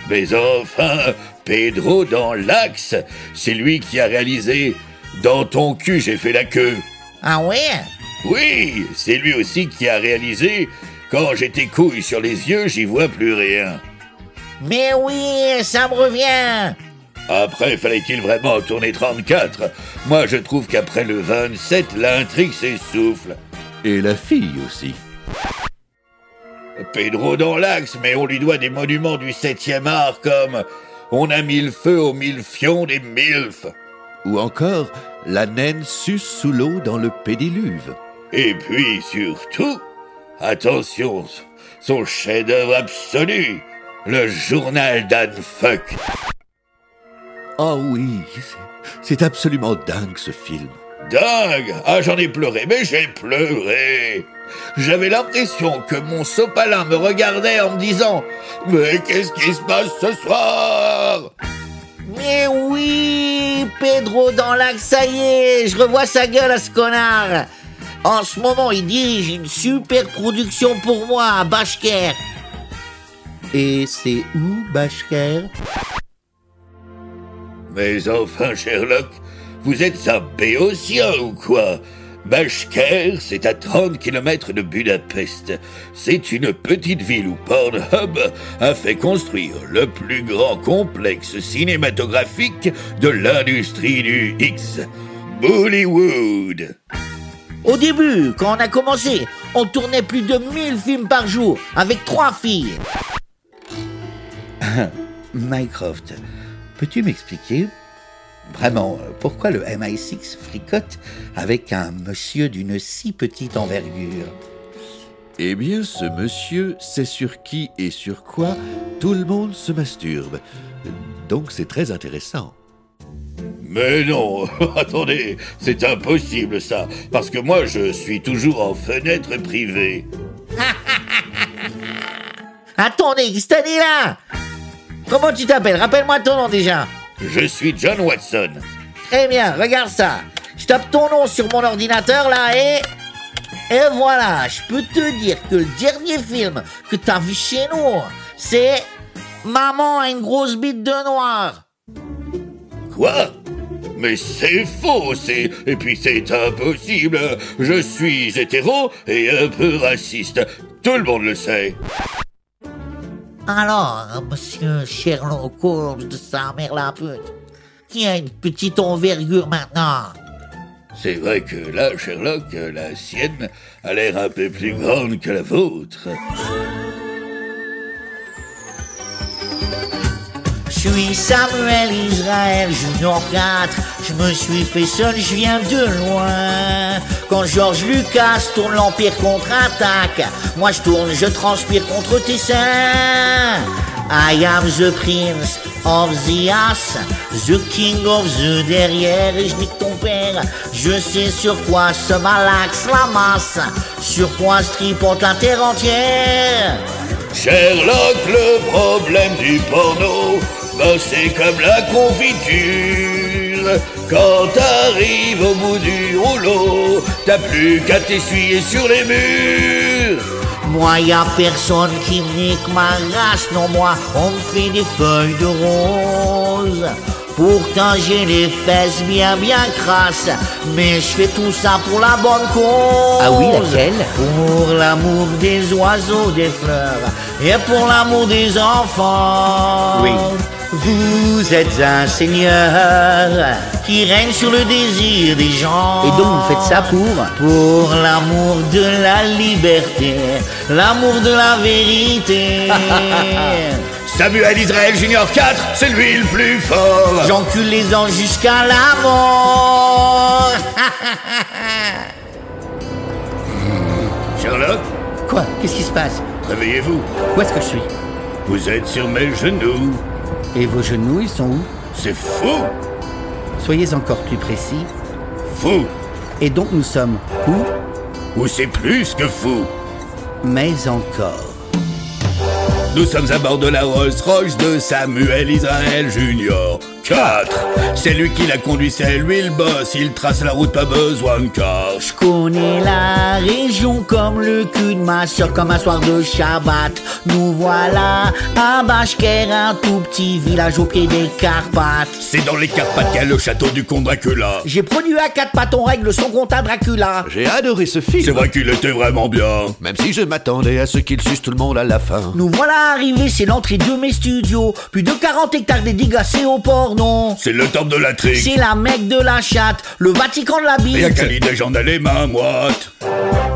Mais enfin, Pedro dans l'axe, c'est lui qui a réalisé Dans ton cul, j'ai fait la queue. Ah ouais? Oui, c'est lui aussi qui a réalisé Quand j'ai tes couilles sur les yeux, j'y vois plus rien. Mais oui, ça me revient. Après, fallait-il vraiment tourner 34 Moi, je trouve qu'après le 27, l'intrigue s'essouffle. Et la fille aussi. Pedro dans l'axe, mais on lui doit des monuments du 7e art comme On a mis le feu aux mille fions des milfs. Ou encore La naine suce sous l'eau dans le pédiluve. Et puis surtout, attention, son chef-d'œuvre absolu, le journal d'Anne Fuck. Oh oui, c'est absolument dingue ce film. Dingue Ah, j'en ai pleuré, mais j'ai pleuré J'avais l'impression que mon sopalin me regardait en me disant « Mais qu'est-ce qui se passe ce soir ?» Mais oui Pedro dans l'axe, ça y est Je revois sa gueule à ce connard En ce moment, il dirige une super production pour moi à Bashker. Et c'est où, Bashker Mais enfin, Sherlock, vous êtes un béotien ou quoi? Bashker, c'est à 30 km de Budapest. C'est une petite ville où Pornhub a fait construire le plus grand complexe cinématographique de l'industrie du X. Bollywood. Au début, quand on a commencé, on tournait plus de 1000 films par jour avec trois filles. Mycroft, peux-tu m'expliquer Vraiment, pourquoi le MI6 fricote avec un monsieur d'une si petite envergure? Eh bien, ce monsieur sait sur qui et sur quoi tout le monde se masturbe. Donc c'est très intéressant. Mais non, attendez, c'est impossible ça, parce que moi je suis toujours en fenêtre privée. Attendez, dit là Comment tu t'appelles? Rappelle-moi ton nom déjà. Je suis John Watson. Très bien, regarde ça. Je tape ton nom sur mon ordinateur là et... Et voilà, je peux te dire que le dernier film que t'as vu chez nous, c'est Maman a une grosse bite de noir. Quoi? Mais c'est faux, c'est... Et puis c'est impossible. Je suis hétéro et un peu raciste. Tout le monde le sait. Alors, monsieur Sherlock Holmes de sa mère la pute, qui a une petite envergure maintenant? C'est vrai que là, Sherlock, la sienne a l'air un peu plus grande que la vôtre. Suis Samuel Israël Junior 4. Je me suis fait seul, je viens de loin. Quand George Lucas tourne l'Empire contre-attaque, moi je tourne, je transpire contre tes seins. I am the prince of the ass, the king of the derrière, et je nique ton père. Je sais sur quoi se malaxe la masse, sur quoi stripote la terre entière. Sherlock, le problème du porno, ben c'est comme la confiture. Quand t'arrives au bout du rouleau, t'as plus qu'à t'essuyer sur les murs. Moi, y a personne qui me nique ma race, non, moi, on me fait des feuilles de rose. Pourtant, j'ai les fesses bien, bien crasses, mais je fais tout ça pour la bonne cause. Ah oui, laquelle? Pour l'amour des oiseaux, des fleurs, et pour l'amour des enfants. Oui. Vous êtes un seigneur qui règne sur le désir des gens. Et donc vous faites ça pour Pour l'amour de la liberté, l'amour de la vérité. Samuel Israël Junior 4, c'est lui le plus fort. J'encule les anges jusqu'à la mort. Sherlock, Quoi? Qu'est-ce qui se passe? Réveillez-vous. Où est-ce que je suis? Vous êtes sur mes genoux. Et vos genoux, ils sont où C'est fou, Soyez encore plus précis. fou, Et donc nous sommes où ou c'est plus que fou. Mais encore. Nous sommes à bord de la Rolls-Royce de Samuel Israël Junior 4. C'est lui qui l'a conduit, c'est lui le boss. Il trace la route, pas besoin de car. Je connais la région comme le cul de ma soeur, comme un soir de Shabbat. Nous voilà à Bashker, un tout petit village au pied des Carpates. C'est dans les Carpates qu'il y a le château du comte Dracula. J'ai produit à quatre pattes, on règle son compte à Dracula. J'ai adoré ce film. C'est vrai qu'il était vraiment bien. Même si je m'attendais à ce qu'il suce tout le monde à la fin. Nous voilà arrivés, c'est l'entrée de mes studios. Plus de 40 hectares dédicacés au C'est le temple de la trique. C'est la mecque de la chatte, le Vatican de la Et à bite. quelle j'en ai les mains moites.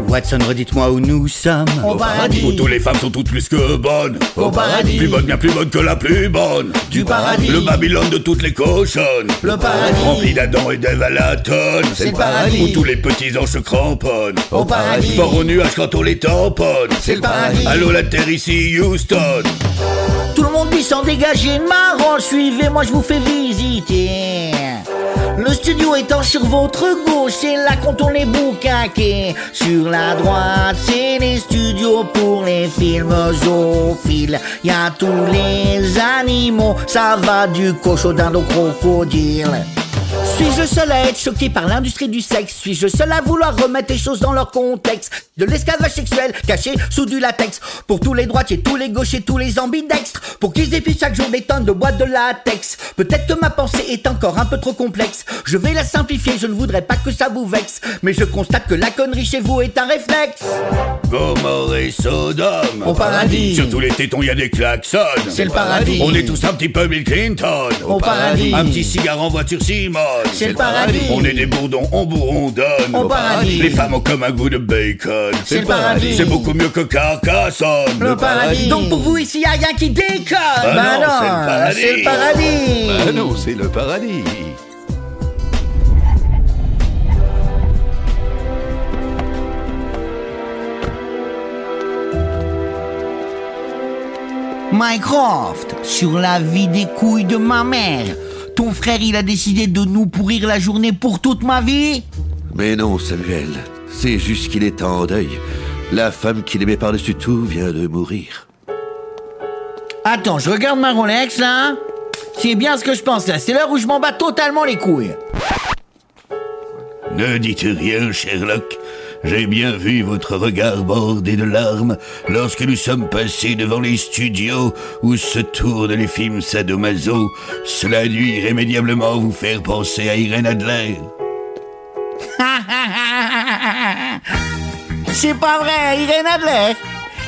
Watson, redites-moi où nous sommes. Au paradis. Où tous les femmes sont toutes plus que bonnes. Au paradis. Plus bonne, bien plus bonne que la plus bonne. Du paradis. Le Babylone de toutes les cochonnes. Le paradis. Rempli d'Adam et d'Ève à la tonne. C'est le paradis. Où tous les petits anges se cramponnent. Au paradis. Fort au nuage quand on les tamponne. C'est le paradis. Allô la terre ici, Houston. Tout le monde dit sans dégager de ma rôle, suivez-moi, je vous fais Le studio étant sur votre gauche, c'est là qu'on tourne les boucaquets. Sur la droite, c'est les studios pour les films zoophiles. Y a tous les animaux, ça va du cochon au crocodile. Suis-je seul à être choqué par l'industrie du sexe? Suis-je seul à vouloir remettre les choses dans leur contexte? De l'esclavage sexuel caché sous du latex Pour tous les droitiers, tous les gauchers, tous les ambidextres Pour qu'ils épient chaque jour des tonnes de boîtes de latex Peut-être que ma pensée est encore un peu trop complexe Je vais la simplifier, je ne voudrais pas que ça vous vexe Mais je constate que la connerie chez vous est un réflexe Gomorre et Sodome. Au paradis. Sur tous les tétons, y a des klaxons. C'est le paradis. On est tous un petit peu Bill Clinton. Au paradis. Un petit cigare en voiture C'est le paradis. On est des bourdons, on bourrondonne. Au paradis. Les femmes ont comme un goût de bacon. C'est le paradis. C'est beaucoup mieux que Carcassonne. Le paradis Donc pour vous ici, y a rien qui déconne Bah non, c'est le paradis. c'est le paradis Ah non, c'est le paradis. Mycroft, sur la vie des couilles de ma mère. Ton frère, il a décidé de nous pourrir la journée pour toute ma vie? Mais non, Samuel, c'est juste qu'il est en deuil. La femme qu'il aimait par-dessus tout vient de mourir. Attends, je regarde ma Rolex là. C'est bien ce que je pense là. C'est l'heure où je m'en bats totalement les couilles. Ne dites rien, Sherlock. J'ai bien vu votre regard bordé de larmes lorsque nous sommes passés devant les studios où se tournent les films sadomaso. Cela a dû irrémédiablement vous faire penser à Irène Adler. C'est pas vrai, Irène Adler.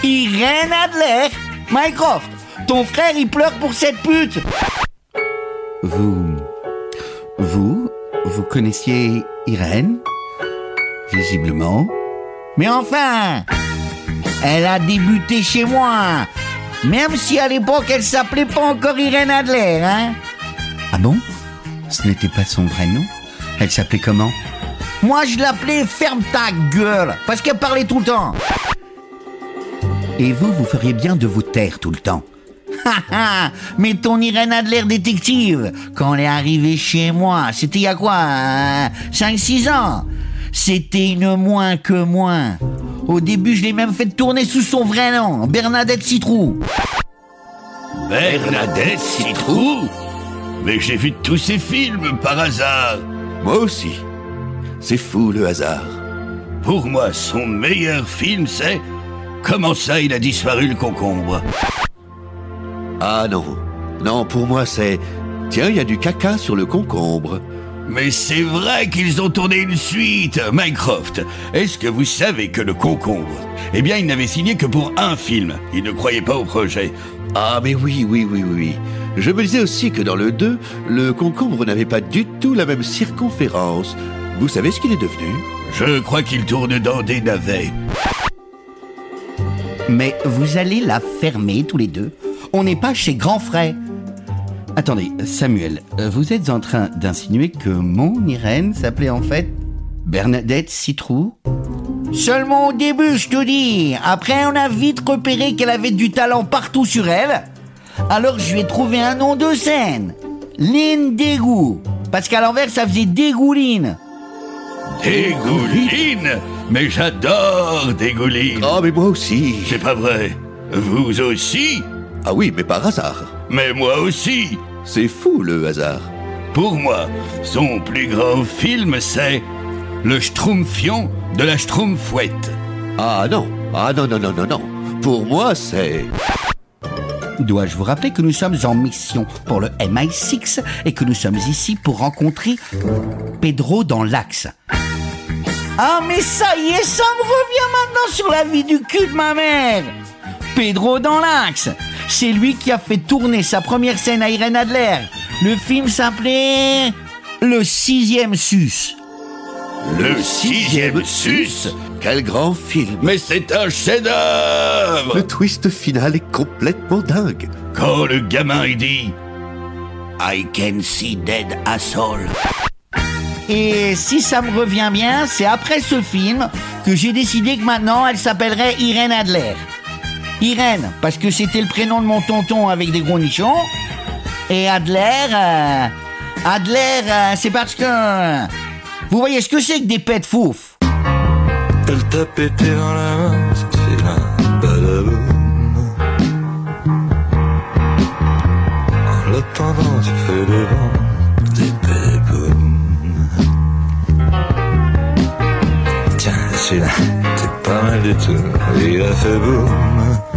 Irène Adler. Mycroft, ton frère il pleure pour cette pute. Vous. Vous. Vous connaissiez Irène? Visiblement. Mais enfin, elle a débuté chez moi. Même si à l'époque elle s'appelait pas encore Irène Adler, hein. Ah bon? Ce n'était pas son vrai nom Elle s'appelait comment? Moi je l'appelais Ferme ta gueule, parce qu'elle parlait tout le temps. Et vous, vous feriez bien de vous taire tout le temps. Mais ton Irène Adler détective, quand elle est arrivée chez moi, c'était il y a quoi 5-6 ans? C'était une moins que moins. Au début, je l'ai même fait tourner sous son vrai nom, Bernadette Citrou. Bernadette Citrou Mais j'ai vu tous ces films par hasard. Moi aussi. C'est fou le hasard. Pour moi, son meilleur film, c'est Comment ça, il a disparu le concombre? Ah non. Non, pour moi, c'est. Tiens, il y a du caca sur le concombre. Mais c'est vrai qu'ils ont tourné une suite, Mycroft. Est-ce que vous savez que le concombre, eh bien, il n'avait signé que pour un film. Il ne croyait pas au projet. Ah, mais oui, oui, oui, oui. Je me disais aussi que dans le 2, le concombre n'avait pas du tout la même circonférence. Vous savez ce qu'il est devenu? Je crois qu'il tourne dans des navets. Mais vous allez la fermer tous les deux. On n'est pas chez grand frère. Attendez, Samuel, euh, vous êtes en train d'insinuer que mon Irène s'appelait en fait Bernadette Citrou Seulement au début, je te dis. Après, on a vite repéré qu'elle avait du talent partout sur elle. Alors, je lui ai trouvé un nom de scène. Lynn Dégout. Parce qu'à l'envers, ça faisait Dégouline. Dégouline Mais j'adore Dégouline Oh, mais moi aussi C'est pas vrai Vous aussi Ah oui, mais par hasard Mais moi aussi. C'est fou le hasard. Pour moi, son plus grand film, c'est Le Schtroumpfion de la Schtroumpfouette. Ah non Ah non, non, non, non, non. Pour moi, c'est... Dois-je vous rappeler que nous sommes en mission pour le MI6 et que nous sommes ici pour rencontrer Pedro dans l'axe? Ah mais ça y est, ça me revient maintenant sur la vie du cul de ma mère Pedro dans l'axe C'est lui qui a fait tourner sa première scène à Irène Adler. Le film s'appelait... Le sixième sus. Le sixième sus Quel grand film Mais c'est un chef-d'œuvre Le twist final est complètement dingue Quand le gamin il dit I can see dead asshole. Et si ça me revient bien, c'est après ce film que j'ai décidé que maintenant elle s'appellerait Irène Adler. Irène, parce que c'était le prénom de mon tonton avec des gros nichons. Et Adler, euh, Adler, euh, c'est parce que... vous voyez ce que c'est que des pets fouf Elle t'a pété dans la main, c'est badaboum. En l'attendant, tu fais des vents, des. Tiens, celui-là, c'est pas mal du tout, il a fait boum.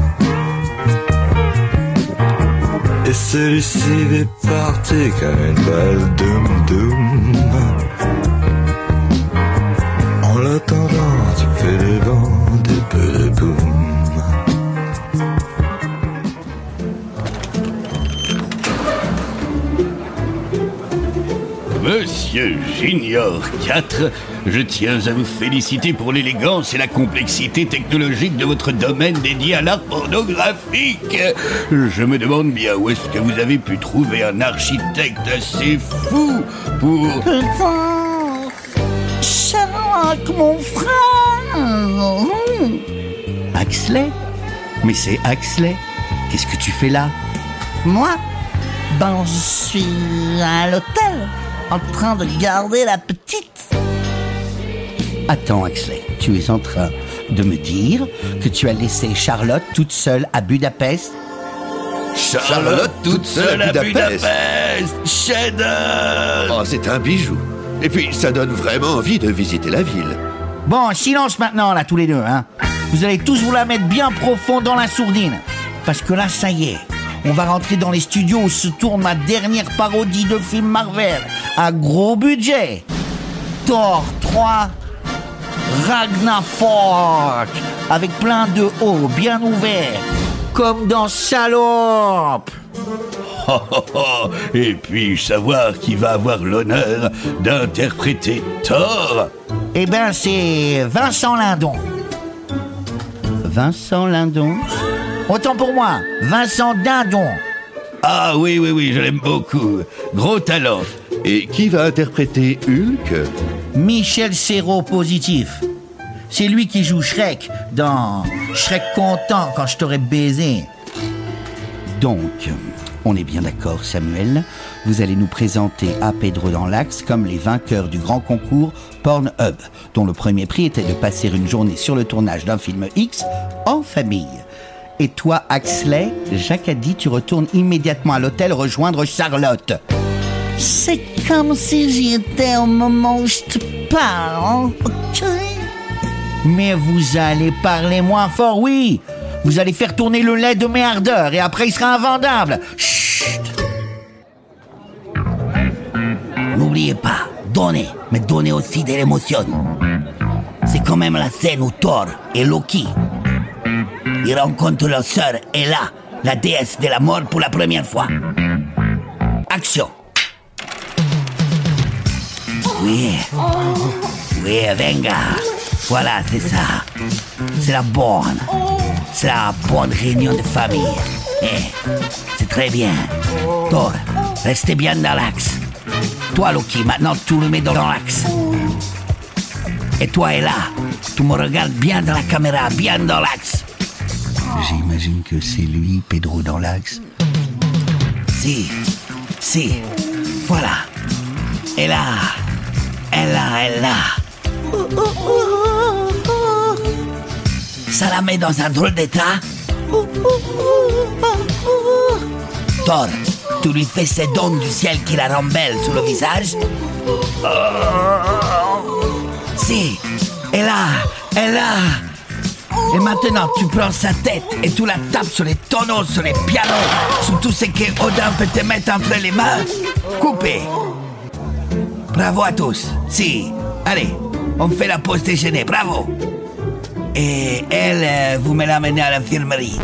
Celui-ci est parti comme une balle doum doum. En l'attendant, tu fais des vents, Monsieur Junior 4, je tiens à vous féliciter pour l'élégance et la complexité technologique de votre domaine dédié à l'art pornographique. Je me demande bien où est-ce que vous avez pu trouver un architecte assez fou pour... Putain Sherlock, mon frère. Axley? Mais c'est Axley. Qu'est-ce que tu fais là? Moi Ben, je suis à l'hôtel, en train de garder la petite. Attends, Axley, tu es en train de me dire que tu as laissé Charlotte toute seule à Budapest? Charlotte toute seule à Budapest Cheddar Oh, c'est un bijou. Et puis, ça donne vraiment envie de visiter la ville. Bon, silence maintenant, là, tous les deux, hein. Vous allez tous vous la mettre bien profond dans la sourdine. Parce que là, ça y est, on va rentrer dans les studios où se tourne ma dernière parodie de film Marvel, à gros budget. Thor 3 Ragnarok, avec plein de hauts bien ouverts, comme dans Salope. Oh, oh, oh. Et puis savoir qui va avoir l'honneur d'interpréter Thor Eh ben, c'est Vincent Lindon. Vincent Lindon Autant pour moi, Vincent Dindon. Ah oui, oui, oui, je l'aime beaucoup. Gros talent. Et qui va interpréter Hulk? Michel Serrault positif. C'est lui qui joue Shrek dans Shrek content quand je t'aurais baisé. Donc, on est bien d'accord, Samuel. Vous allez nous présenter à Pedro dans l'Axe comme les vainqueurs du grand concours Pornhub, dont le premier prix était de passer une journée sur le tournage d'un film X en famille. Et toi, Axley, Jacques a dit tu retournes immédiatement à l'hôtel rejoindre Charlotte. C'est comme si j'y étais au moment où je te parle, ok? Mais vous allez parler moins fort, oui Vous allez faire tourner le lait de mes ardeurs et après il sera invendable. Chut N'oubliez pas, donnez, mais donnez aussi de l'émotion. C'est quand même la scène où Thor et Loki ils rencontrent leur sœur Ella, la déesse de la mort pour la première fois. Action Oui. Oui, venga. Voilà, c'est ça. C'est la bonne. C'est la bonne réunion de famille. Eh, c'est très bien. Thor, restez bien dans l'axe. Toi, Loki, maintenant tu le mets dans l'axe. Et toi, Ella, tu me regardes bien dans la caméra, bien dans l'axe. J'imagine que c'est lui, Pedro dans l'axe. Si, si, voilà. Et là, elle là, elle là. Ça la met dans un drôle d'état. Thor, tu lui fais ces dons du ciel qui la rendent belle sous le visage. Si, et là, et là. Et maintenant, tu prends sa tête et tu la tapes sur les tonneaux, sur les pianos, sur tout ce que Odin peut te mettre entre les mains. Coupé. Bravo à tous. Si. Allez, on fait la pause déjeuner. Bravo. Et elle, euh, vous me l'amenez à l'infirmerie.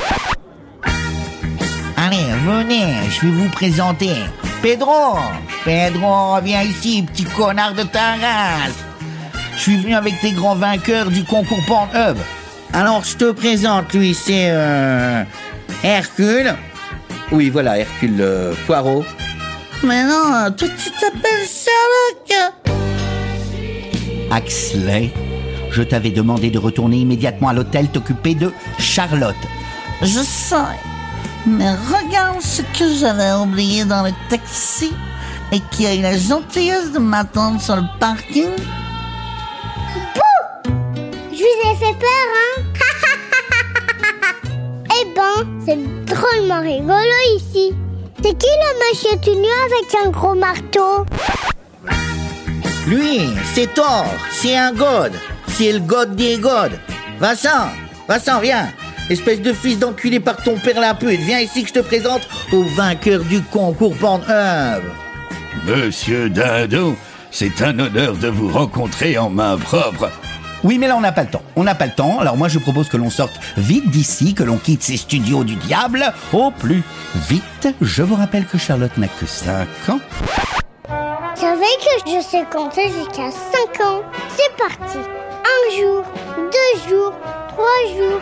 Allez, venez, je vais vous présenter. Pedro Pedro, viens ici, petit connard de ta race. Je suis venu avec tes grands vainqueurs du concours Pornhub. Alors, je te présente, lui, c'est euh, Hercule. Oui, voilà, Hercule euh, Poirot. Mais non, toi, tu t'appelles Sherlock. Axley, je t'avais demandé de retourner immédiatement à l'hôtel t'occuper de Charlotte. Je sais, mais regarde ce que j'avais oublié dans le taxi et qui a eu la gentillesse de m'attendre sur le parking. Bouh Je vous ai fait peur, hein? C'est drôlement rigolo ici. C'est qui le monsieur tout nu avec un gros marteau? Lui, c'est Thor, c'est un god. C'est le god des gods. Vincent, Vincent, viens. Espèce de fils d'enculé par ton père la pute. Viens ici que je te présente au vainqueur du concours Pornhub. Monsieur Dindon, c'est un honneur de vous rencontrer en main propre. Oui, mais là, on n'a pas le temps. On n'a pas le temps. Alors moi, je propose que l'on sorte vite d'ici, que l'on quitte ces studios du diable au plus vite. Je vous rappelle que Charlotte n'a que 5 ans. Vous savez que je sais compter jusqu'à 5 ans. C'est parti. Un jour, deux jours, trois jours.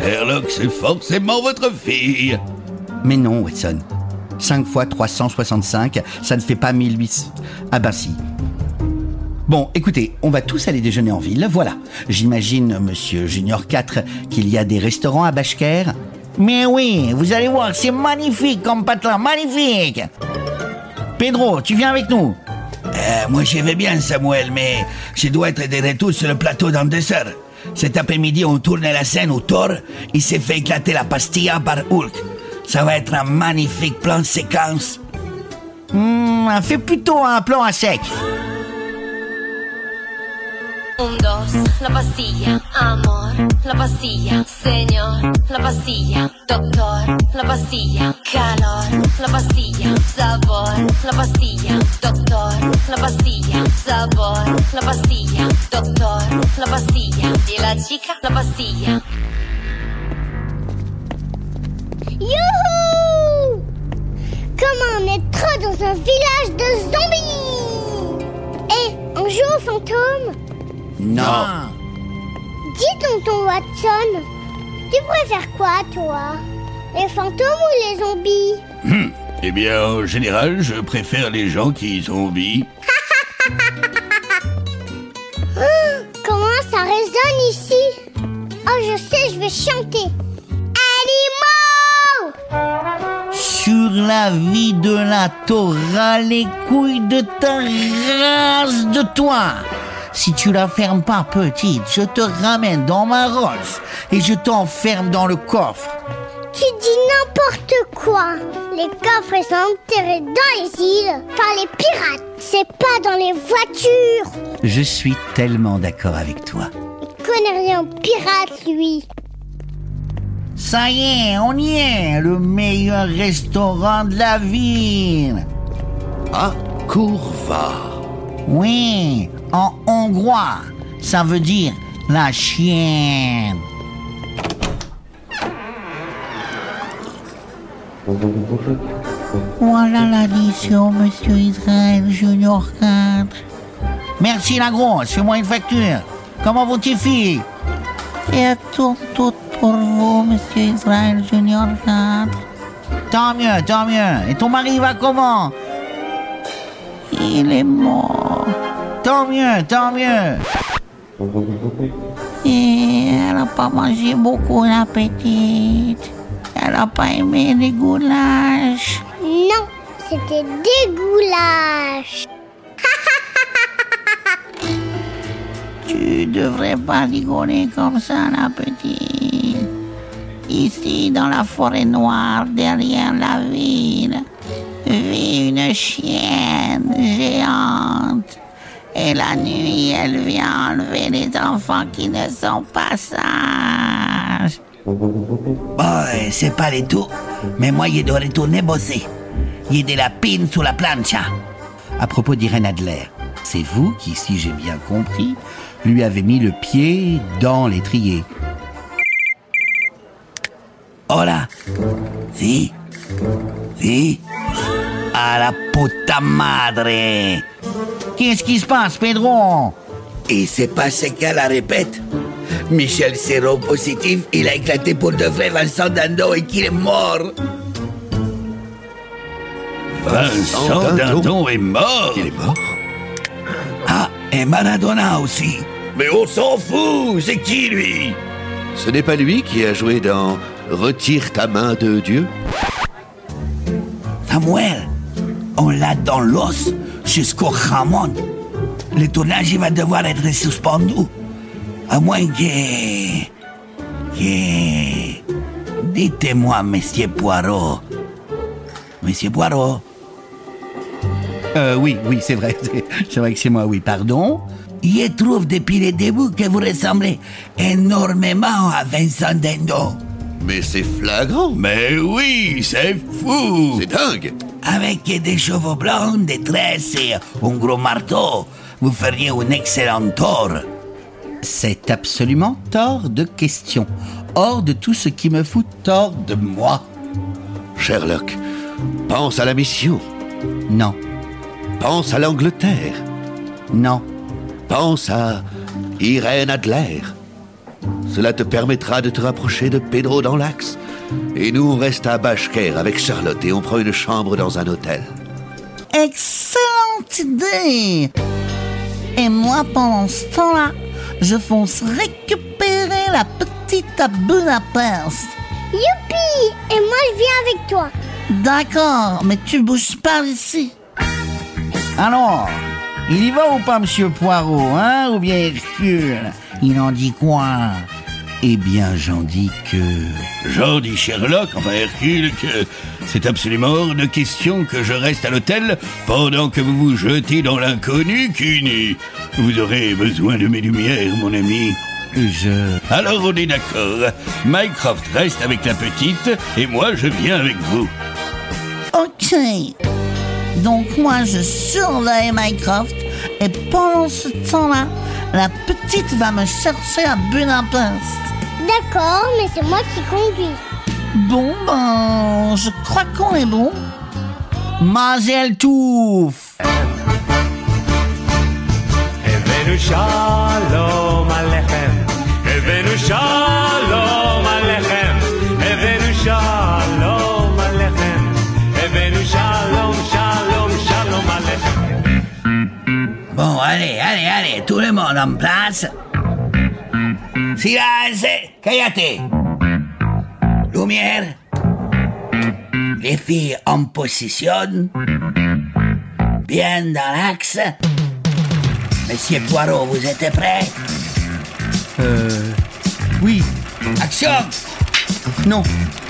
Sherlock, c'est forcément votre fille. Mais non, Watson. 5 fois 365, ça ne fait pas 1800. Ah bah si. Bon, écoutez, on va tous aller déjeuner en ville, voilà. J'imagine, monsieur Junior 4, qu'il y a des restaurants à Bashker. Mais oui, vous allez voir, c'est magnifique comme patelin, magnifique Pedro, tu viens avec nous Euh, moi, je vais bien, Samuel, mais je dois être de retour sur le plateau dans deux heures. Cet après-midi, on tourne la scène où Thor, il s'est fait éclater la pastilla par Hulk. Ça va être un magnifique plan de séquence. Hmm, Fais plutôt un plan à sec. Un, dos, la pastilla, amor, la pastilla, señor, la pastilla, doctor, la pastilla, calor, la pastilla, sabor, la pastilla, doctor, la pastilla, sabor, la pastilla, doctor, la pastilla, y la chica, la pastilla. Youhou! Comme on est trop dans un village de zombies! Eh, on joue au fantôme? Non. Dis tonton Watson, tu préfères quoi toi? Les fantômes ou les zombies? Hum, Eh bien, en général, je préfère les gens qui zombient. Oh, Comment ça résonne ici? Oh, je sais, je vais chanter. Animaux Sur la vie de la Torah, les couilles de ta race de toi. Si tu la fermes pas petite, je te ramène dans ma Rolls et je t'enferme dans le coffre. Tu dis n'importe quoi. Les coffres sont enterrés dans les îles par les pirates. C'est pas dans les voitures. Je suis tellement d'accord avec toi. Il connaît rien aux pirates, lui. Ça y est, on y est, le meilleur restaurant de la ville. Ah, Courva. Oui, en hongrois, ça veut dire la chienne. Voilà l'addition, monsieur Israël Junior 4. Merci la grosse, fais-moi une facture. Comment vont tes filles? Et tout, tout pour vous, monsieur Israël Junior 4. Tant mieux, tant mieux. Et ton mari va comment? Il est mort. Tant mieux, tant mieux. Et elle n'a pas mangé beaucoup, la petite. Elle n'a pas aimé les goulash. Non, c'était des goulash. Tu devrais pas rigoler comme ça, la petite. Ici, dans la forêt noire, derrière la ville, vit une chienne géante. Et la nuit, elle vient enlever les enfants qui ne sont pas sages. Bon, c'est pas les tout, mais moi, je dois retourner bosser. Il y a de la pine sur la plancha. À propos d'Irène Adler, c'est vous qui, si j'ai bien compris, lui avez mis le pied dans l'étrier. Hola. Si. Si. A la puta madre. Qu'est-ce qui se passe, Pedro? Il s'est passé qu'à la répète. Michel Serrault positif, il a éclaté pour de vrai Vincent Dando et qu'il est mort. Vincent Dindon est mort. Il est mort? Ah, et Maradona aussi. Mais on s'en fout, c'est qui lui? Ce n'est pas lui qui a joué dans Retire ta main de Dieu? Samuel, on l'a dans l'os jusqu'au Ramon. Le tournage il va devoir être suspendu. À moins que... que... Dites-moi, monsieur Poirot. Monsieur Poirot, Euh, oui, oui, c'est vrai. C'est- vrai que c'est moi, oui. Pardon je trouve depuis le début que vous ressemblez énormément à Vincent Dendo. Mais c'est flagrant Mais oui, c'est fou C'est dingue Avec des cheveux blancs, des tresses et un gros marteau, vous feriez un excellent tort. C'est absolument hors de question. Hors de tout ce qui me fout hors de moi. Sherlock, pense à la mission. Non, Pense à l'Angleterre. non. Pense à Irène Adler. Cela te permettra de te rapprocher de Pedro dans l'axe. Et nous, on reste à Bashker avec Charlotte et on prend une chambre dans un hôtel. Excellente idée Et moi, pendant ce temps-là, je fonce récupérer la petite à Budapest. Youpi Et moi, je viens avec toi. D'accord, mais tu bouges pas ici. Alors, il y va ou pas, monsieur Poirot, hein Ou bien Hercule? Il en dit quoi? Eh bien, j'en dis que... J'en dis Sherlock, enfin Hercule, que c'est absolument hors de question que je reste à l'hôtel pendant que vous vous jetez dans l'inconnu, Cuny. Vous aurez besoin de mes lumières, mon ami. Je... Alors on est d'accord. Mycroft reste avec la petite et moi je viens avec vous. Ok. Donc moi je surveille Mycroft et pendant ce temps-là, la petite va me chercher à Budapest. D'accord, mais c'est moi qui conduis. Bon, ben, je crois qu'on est bon. Mazel touf Shalom Alechem, Shalom en place. Silence, cállate. Lumière. Les filles en position. Bien dans l'axe. Monsieur Poirot, vous êtes prêt Euh... Oui. Action Non,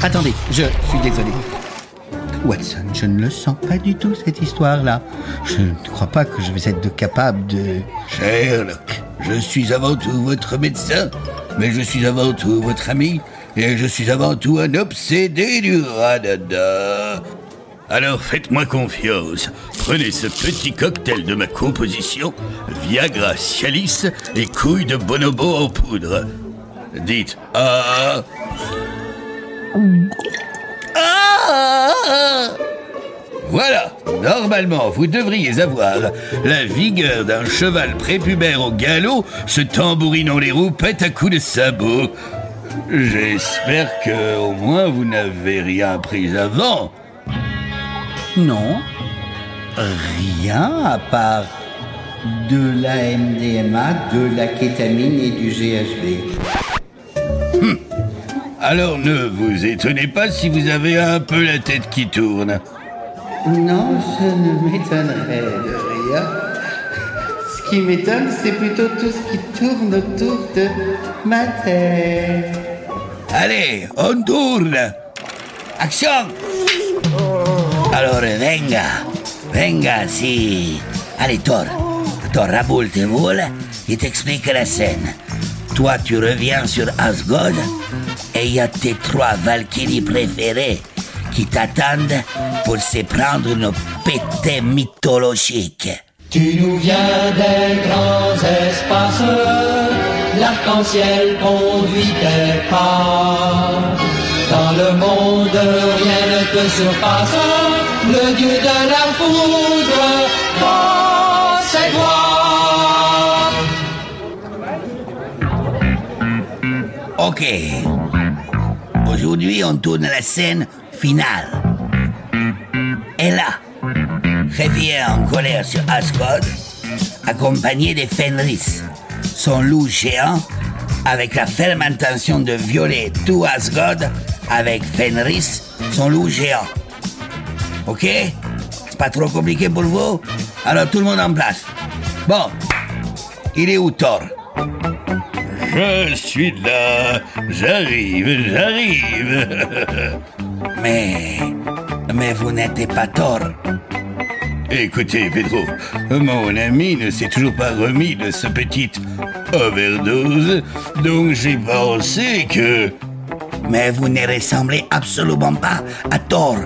attendez, je suis désolé. Watson, je ne le sens pas du tout, cette histoire-là. Je ne crois pas que je vais être capable de... Sherlock, je suis avant tout votre médecin, mais je suis avant tout votre ami, et je suis avant tout un obsédé du radada. Alors faites-moi confiance. Prenez ce petit cocktail de ma composition, Viagra, Cialis et couilles de bonobo en poudre. Dites ah. Ah Voilà, normalement, vous devriez avoir la vigueur d'un cheval prépubère au galop, se tambourinant les roupettes à coups de sabot. J'espère que au moins vous n'avez rien pris avant. Non. Rien à part de la MDMA, de la kétamine et du GHB. Hum. Alors ne vous étonnez pas si vous avez un peu la tête qui tourne. Non, je ne m'étonnerais de rien. Ce qui m'étonne, c'est plutôt tout ce qui tourne autour de ma tête. Allez, on tourne. Action Alors, venga, venga, si. Allez, Thor, Thor, raboule tes et t'explique la scène. Toi, tu reviens sur Asgard et il y a tes trois Valkyries préférées qui t'attendent pour se prendre une pétée mythologique. Tu nous viens des grands espaces, l'arc-en-ciel conduit tes pas. Dans le monde, rien ne te surpasse, le dieu de la foudre, Ok. Aujourd'hui, on tourne la scène finale. Et là, en colère sur Asgard, accompagné de Fenris, son loup géant, avec la ferme intention de violer tout Asgard avec Fenris, son loup géant. Ok? C'est pas trop compliqué pour vous? Alors tout le monde en place. Bon, il est où Thor? Je suis là, j'arrive, j'arrive. Mais. Mais vous n'êtes pas Thor. Écoutez, Pedro, mon ami ne s'est toujours pas remis de ce petit overdose, donc j'ai pensé que. Mais vous ne ressemblez absolument pas à Thor.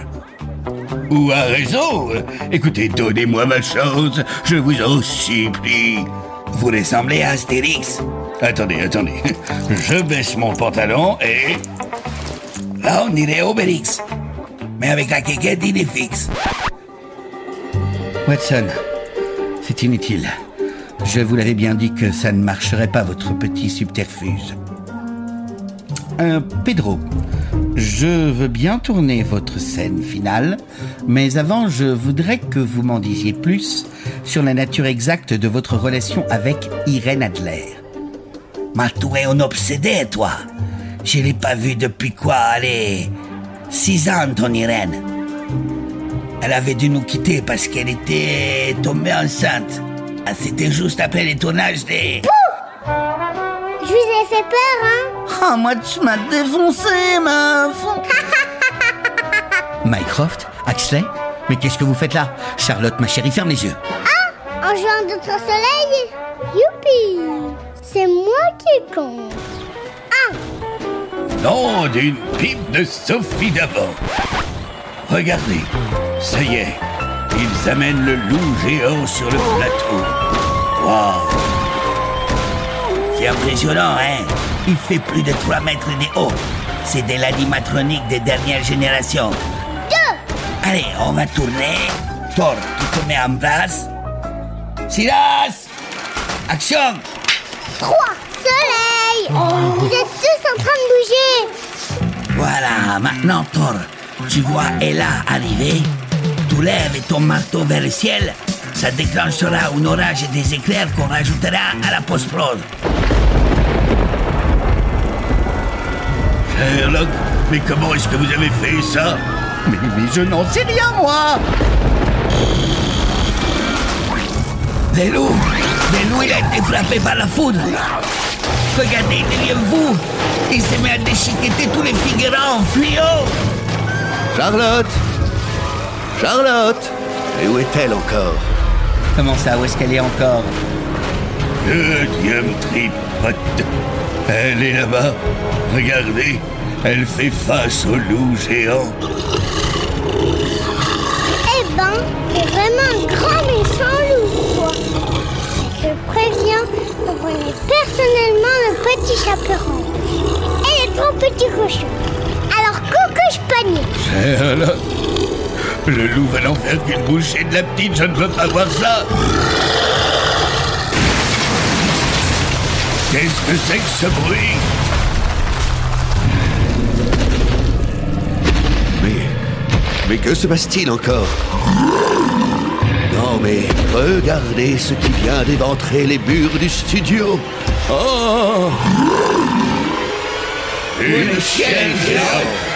Ou à raison Écoutez, donnez-moi ma chance, je vous en supplie. Vous ressemblez à Astérix. Attendez, attendez. Je baisse mon pantalon et. Là, on dirait Obélix. Mais avec la quéquette, il est fixe. Watson, c'est inutile. Je vous l'avais bien dit que ça ne marcherait pas, votre petit subterfuge. Euh, Pedro, je veux bien tourner votre scène finale, mais avant, je voudrais que vous m'en disiez plus sur la nature exacte de votre relation avec Irène Adler. Es un obsédé, toi. Je l'ai pas vue depuis quoi Allez, six ans, ton Irène. Elle avait dû nous quitter parce qu'elle était tombée enceinte. Ah, C'était juste après les tournages des... Je vous ai fait peur, hein Oh, moi, tu m'as défoncé, meuf Mycroft Axley Mais qu'est-ce que vous faites là? Charlotte, ma chérie, ferme les yeux. Ah En jouant d'autres soleil? Youpi C'est moi qui compte. Un, Nom d'une pipe de Sophie d'avant. Regardez, ça y est, ils amènent le loup géant sur le plateau. Waouh C'est impressionnant, hein Il fait plus de 3 mètres de haut. C'est de l'animatronique des dernières générations. deux, Allez, on va tourner. Thor, tu te mets en place. Silas Action trois, soleil Vous êtes tous en train de bouger Voilà, maintenant Thor, tu vois Ella arriver. Tu lèves ton marteau vers le ciel. Ça déclenchera un orage et des éclairs qu'on rajoutera à la post-prod. Sherlock, mais comment est-ce que vous avez fait ça? Mais, mais je n'en sais rien, moi Les loups Les loups, il a été frappé par la foudre Regardez derrière vous Il s'est mis à déchiqueter tous les figurants en fluo Charlotte Charlotte Et où est-elle encore? Comment ça Où est-ce qu'elle est encore? Le tripote. Elle est là-bas. Regardez, elle fait face au loup géant. Eh ben, c'est vraiment un grand méchant. Je préviens, vous prenez personnellement le petit chaperon et les trois petits cochons. Alors, coucou, panier. Sherlock, le loup va n'en faire qu'une bouchée de la petite, je ne veux pas voir ça. Qu'est-ce que c'est que ce bruit? Mais. Mais que se passe-t-il encore? Mais regardez ce qui vient d'éventrer les murs du studio. Oh Une chienne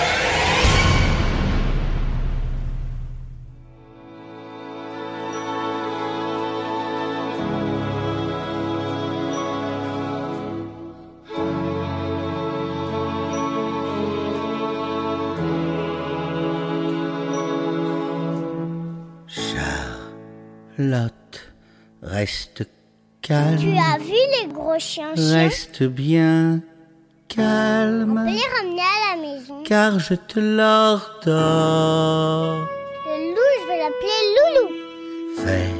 Charlotte, reste calme. Tu as vu les gros chiens chiens? Reste bien On calme, peut les ramener à la maison. car je te l'ordonne. Le loup, je vais l'appeler Loulou. Fais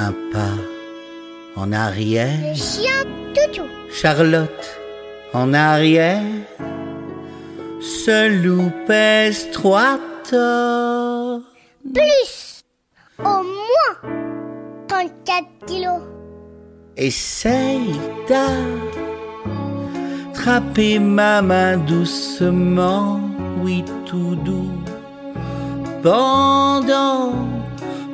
un pas en arrière. Le chien Toutou. Charlotte, en arrière. Ce loup pèse trois tonnes. Plus. Au moins 34 kilos. Essaye d'attraper ma main doucement, oui tout doux, pendant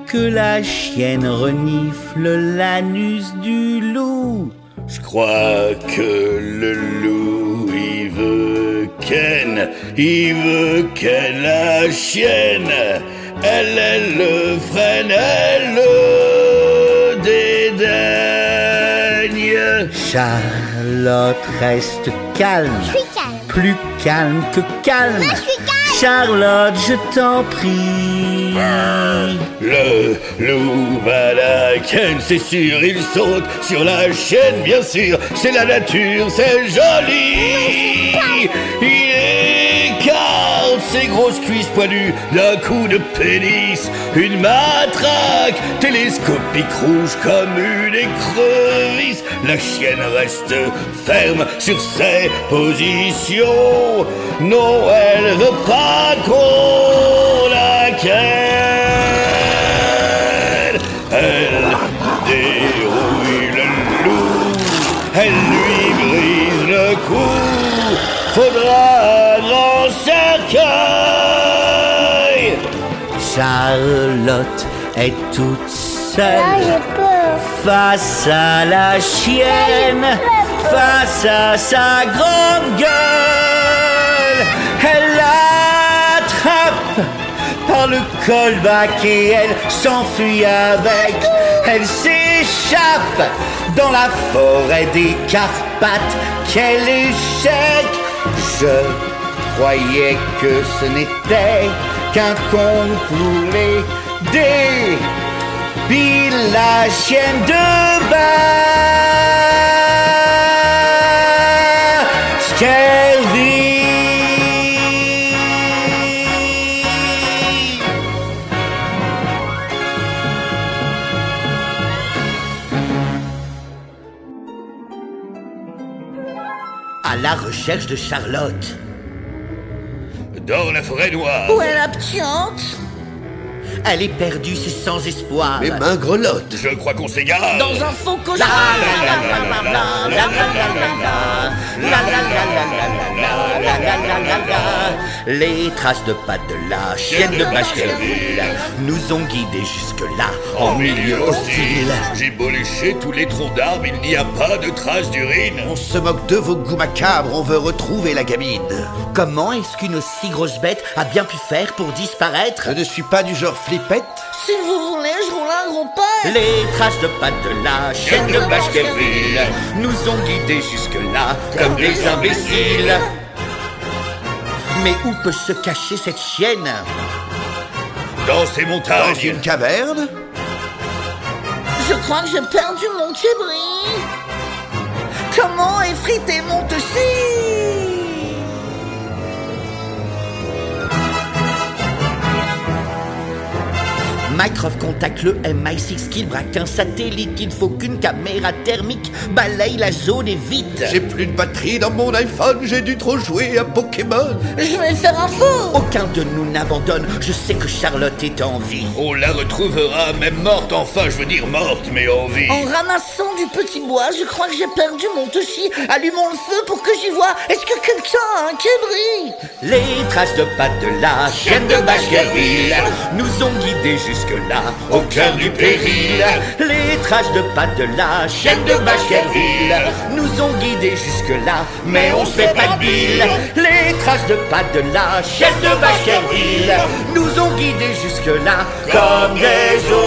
que la chienne renifle l'anus du loup. Je crois que le loup, il veut Ken, il veut Ken la chienne. Elle, elle le freine, elle le dédaigne. Charlotte, reste calme. Je suis calme. Plus calme que calme. Moi, je suis calme. Charlotte, je t'en prie. Le loup va la Ken, c'est sûr, il saute sur la chaîne, bien sûr, c'est la nature, c'est joli. Ses grosses cuisses poilues d'un coup de pénis, une matraque télescopique rouge comme une écrevisse. La chienne reste ferme sur ses positions. Non, elle veut pas qu'on Charlotte est toute seule face à la chienne face à sa grande gueule. Elle l'attrape par le callback et elle s'enfuit avec. Elle s'échappe dans la forêt des Carpates. Quel échec! Je croyais que ce n'était qu'un conte pour les débiles, la chienne de Baskerville. À la recherche de Charlotte. Dans la forêt noire. Où est la ptiante Elle est perdue, c'est sans espoir. Mes mains grelottent. Je crois qu'on s'égare. Dans un faux. Les traces de pattes de la chienne de Baskerville nous ont guidés jusque-là en milieu hostile. J'ai beau lécher tous les troncs d'arbres, il n'y a pas de traces d'urine. On se moque de vos goûts macabres, on veut retrouver la gamine. Comment est-ce qu'une aussi grosse bête a bien pu faire pour disparaître? Je ne suis pas du genre flippette. Si vous voulez, je roule un gros pas. Les traces de pas de la chienne de Baskerville nous ont guidés jusque-là comme des imbéciles. Mais où peut se cacher cette chienne? Dans ces montagnes. Dans une caverne? Je crois que j'ai perdu mon kébri. Comment effriter mon tessie? Mycroft contacte le MI6 qu'il braque un satellite. Il faut qu'une caméra thermique balaye la zone et vite. J'ai plus de batterie dans mon iPhone, j'ai dû trop jouer à Pokémon. Je vais faire un faux. Aucun de nous n'abandonne. Je sais que Charlotte est en vie. On la retrouvera, même morte, enfin, je veux dire morte, mais en vie. En ramassant du petit bois, je crois que j'ai perdu mon touchy. Allumons le feu pour que j'y vois. Est-ce que quelqu'un a un kébri Les traces de pattes de la chienne de Baskerville nous ont guidés jusque-là, au cœur du péril. Les traces de pattes de la chienne de Baskerville nous ont guidés jusque-là, mais on se fait pas de bile. Les traces de pattes de la chienne de Baskerville nous ont guidés jusque-là, comme des ophiles.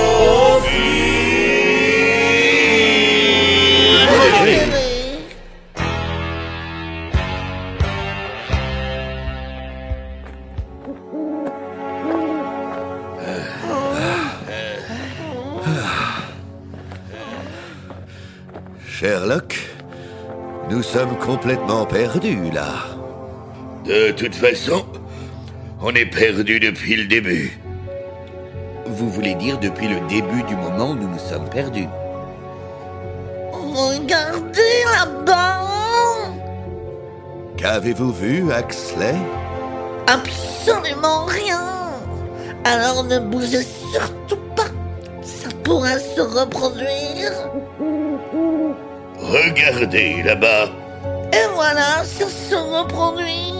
Complètement perdus là. De toute façon, on est perdu depuis le début. Vous voulez dire depuis le début du moment où nous nous sommes perdus Regardez là-bas Qu'avez-vous vu, Axley? Absolument rien Alors ne bougez surtout pas Ça pourra se reproduire Regardez là-bas. Voilà, ça se reproduit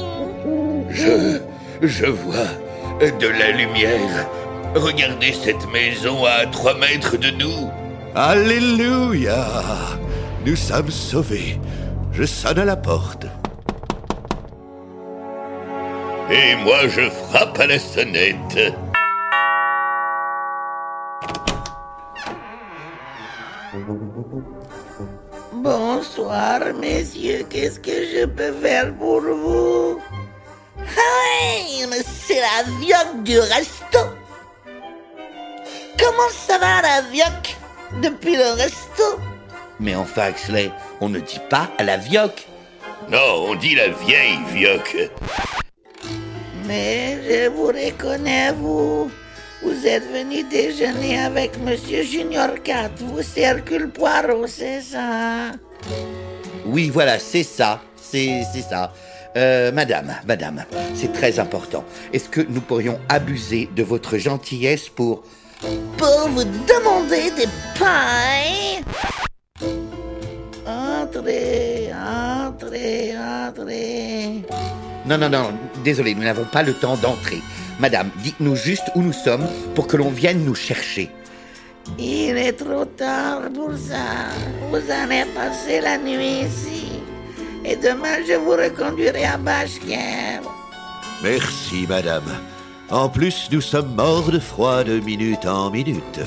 Je. Je vois de la lumière. Regardez cette maison à trois mètres de nous. Alléluia Nous sommes sauvés. Je sonne à la porte. Et moi, je frappe à la sonnette. Bonsoir, messieurs. Qu'est-ce que je peux faire pour vous? Ah oui, c'est la vioque du resto. Comment ça va, la vioque Depuis le resto? Mais enfin, Axley, on ne dit pas à la vioque. Non, on dit la vieille vioque. Mais je vous reconnais, vous. Vous êtes venu déjeuner avec Monsieur Junior 4. Vous Hercule Poirot, c'est ça Oui, voilà, c'est ça. C'est c'est ça. Euh, madame, madame, c'est très important. Est-ce que nous pourrions abuser de votre gentillesse pour... Pour vous demander des pailles Entrez, entrez, entrez. Non, non, non, désolé, nous n'avons pas le temps d'entrer. Madame, dites-nous juste où nous sommes pour que l'on vienne nous chercher. Il est trop tard pour ça. Vous allez passer la nuit ici. Et demain, je vous reconduirai à Bashkem. Merci, madame. En plus, nous sommes morts de froid de minute en minute.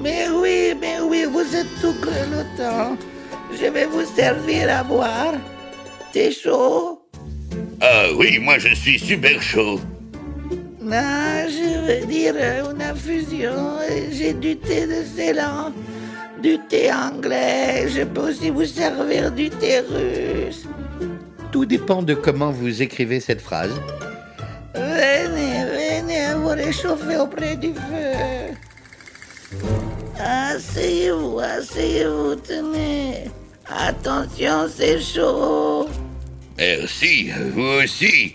Mais oui, mais oui, vous êtes tout grelottant. Je vais vous servir à boire. T'es chaud? Ah oui, moi je suis super chaud. Non, je veux dire une infusion. J'ai du thé de Ceylan, du thé anglais. Je peux aussi vous servir du thé russe. Tout dépend de comment vous écrivez cette phrase. Venez, venez vous réchauffer auprès du feu. Asseyez-vous, asseyez-vous, tenez. Attention, c'est chaud. Merci, vous aussi.